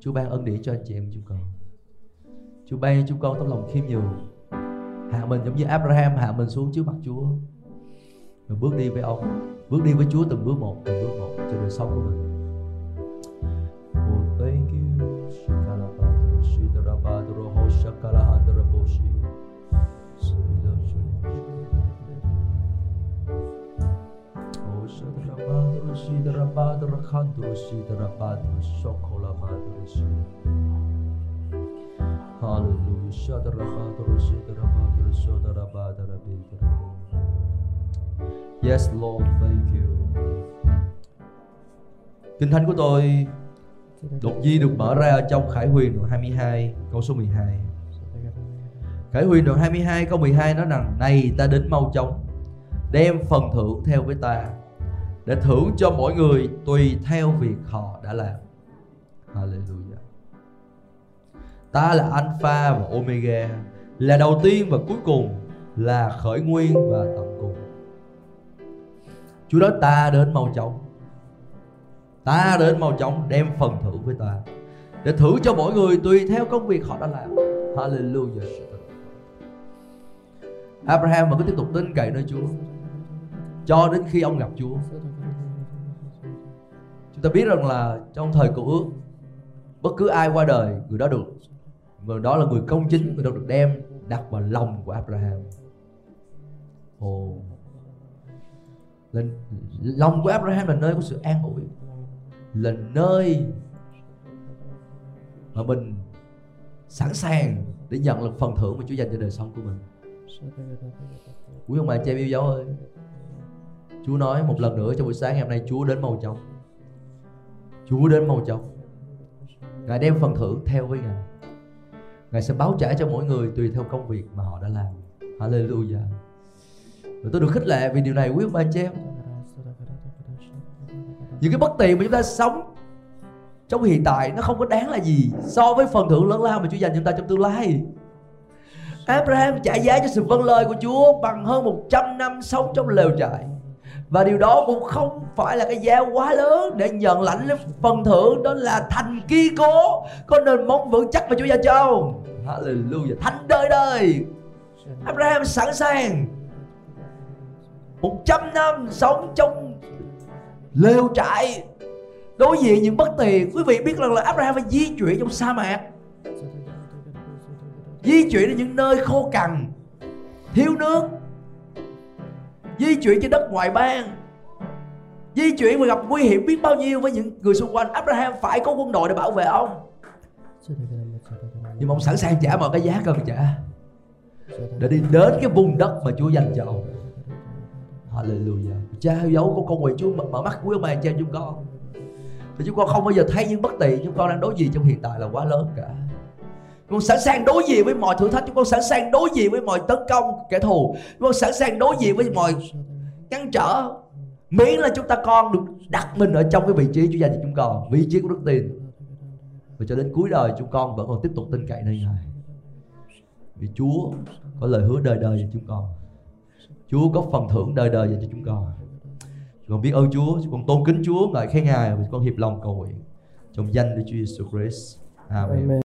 Chúa ban ân điển cho anh chị em chúng con. Chúa ban cho chúng con tấm lòng khiêm nhường. Hạ mình giống như Abraham hạ mình xuống trước mặt Chúa. Và bước đi với ông, Bước đi với Chúa từng bước một, Từng bước một cho đời sống của mình. Oh thank you. Shikalabadro Shidarabadro Hoshakalahandaraboshi Shidarabadro Shidarabadro Khandro Shidarabadro Shokolamadro Hallelujah. Shadarabadro Shidarabadro Shodarabadro Yes, Lord, thank you. Kinh thánh của tôi đột nhiên được mở ra trong Khải Huyền đoạn 22 câu số 12 Khải Huyền đoạn 22 câu 12 nói rằng, Này, ta đến mau chóng, Đem phần thưởng theo với ta, Để thưởng cho mỗi người Tùy theo việc họ đã làm. Hallelujah. Ta là Alpha và Omega, Là đầu tiên và cuối cùng, Là khởi nguyên và tận cùng. Chúa nói, ta đến mau chóng. Ta đến mau chóng đem phần thưởng với ta, Để thử cho mỗi người tùy theo công việc họ đã làm. Hallelujah. Abraham vẫn cứ tiếp tục tin cậy nơi Chúa, Cho đến khi ông gặp Chúa. Chúng ta biết rằng là trong thời cựu ước, Bất cứ ai qua đời, Người đó được, Người đó là người công chính, Người đó được đem đặt vào lòng của Abraham. Ồ là lòng của Abraham là nơi của sự an ủi, là nơi mà mình sẵn sàng để nhận được phần thưởng mà Chúa dành cho đời sống của mình. Quý ông bà cha yêu dấu ơi. Chúa nói một lần nữa trong buổi sáng ngày hôm nay, Chúa đến màu trống Chúa đến màu trống Ngài đem phần thưởng theo với Ngài. Ngài sẽ báo trả cho mỗi người tùy theo công việc mà họ đã làm. Hallelujah. Và tôi được khích lệ vì điều này quý ông bà chị em Những cái bất tiện mà chúng ta sống trong hiện tại nó không có đáng là gì so với phần thưởng lớn lao mà Chúa dành cho chúng ta trong tương lai. Abraham trả giá cho sự vâng lời của Chúa bằng hơn 100 năm sống trong lều trại. Và điều đó cũng không phải là cái giá quá lớn để nhận lãnh phần thưởng đó là thành kiên cố có nền móng vững chắc mà Chúa gia cho. Hallelujah, thành đời đời. Abraham sẵn sàng 100 năm sống trong lều trại. Đối diện những bất tiện quý vị biết rằng là Abraham phải di chuyển trong sa mạc. Di chuyển đến những nơi khô cằn, thiếu nước. Di chuyển trên đất ngoại bang. Di chuyển và gặp nguy hiểm biết bao nhiêu với những người xung quanh. Abraham phải có quân đội để bảo vệ ông. Nhưng mà ông sẵn sàng trả mọi cái giá cần trả, để đi đến cái vùng đất mà Chúa dành cho ông. Hallelujah. Cha dấu của con nguyện Chúa mở, mở mắt quý ông bà cha chúng con. Thì chúng con không bao giờ thấy những bất tiện chúng con đang đối diện trong hiện tại là quá lớn cả. Chúng con sẵn sàng đối diện với mọi thử thách chúng con sẵn sàng đối diện với mọi tấn công kẻ thù. Chúng con sẵn sàng đối diện với mọi ngăn trở. Miễn là chúng ta con được đặt mình ở trong cái vị trí Chúa dành cho chúng con vị trí của đức tin. Và cho đến cuối đời chúng con vẫn còn tiếp tục tin cậy nơi Ngài. Vì Chúa có lời hứa đời đời cho chúng con. Chúa có phần thưởng đời đời dành cho chúng con con biết ơn Chúa, con tôn kính Chúa, ngợi khen Ngài và con hiệp lòng cầu nguyện trong danh Đức Chúa Jesus Christ. Amen. Amen.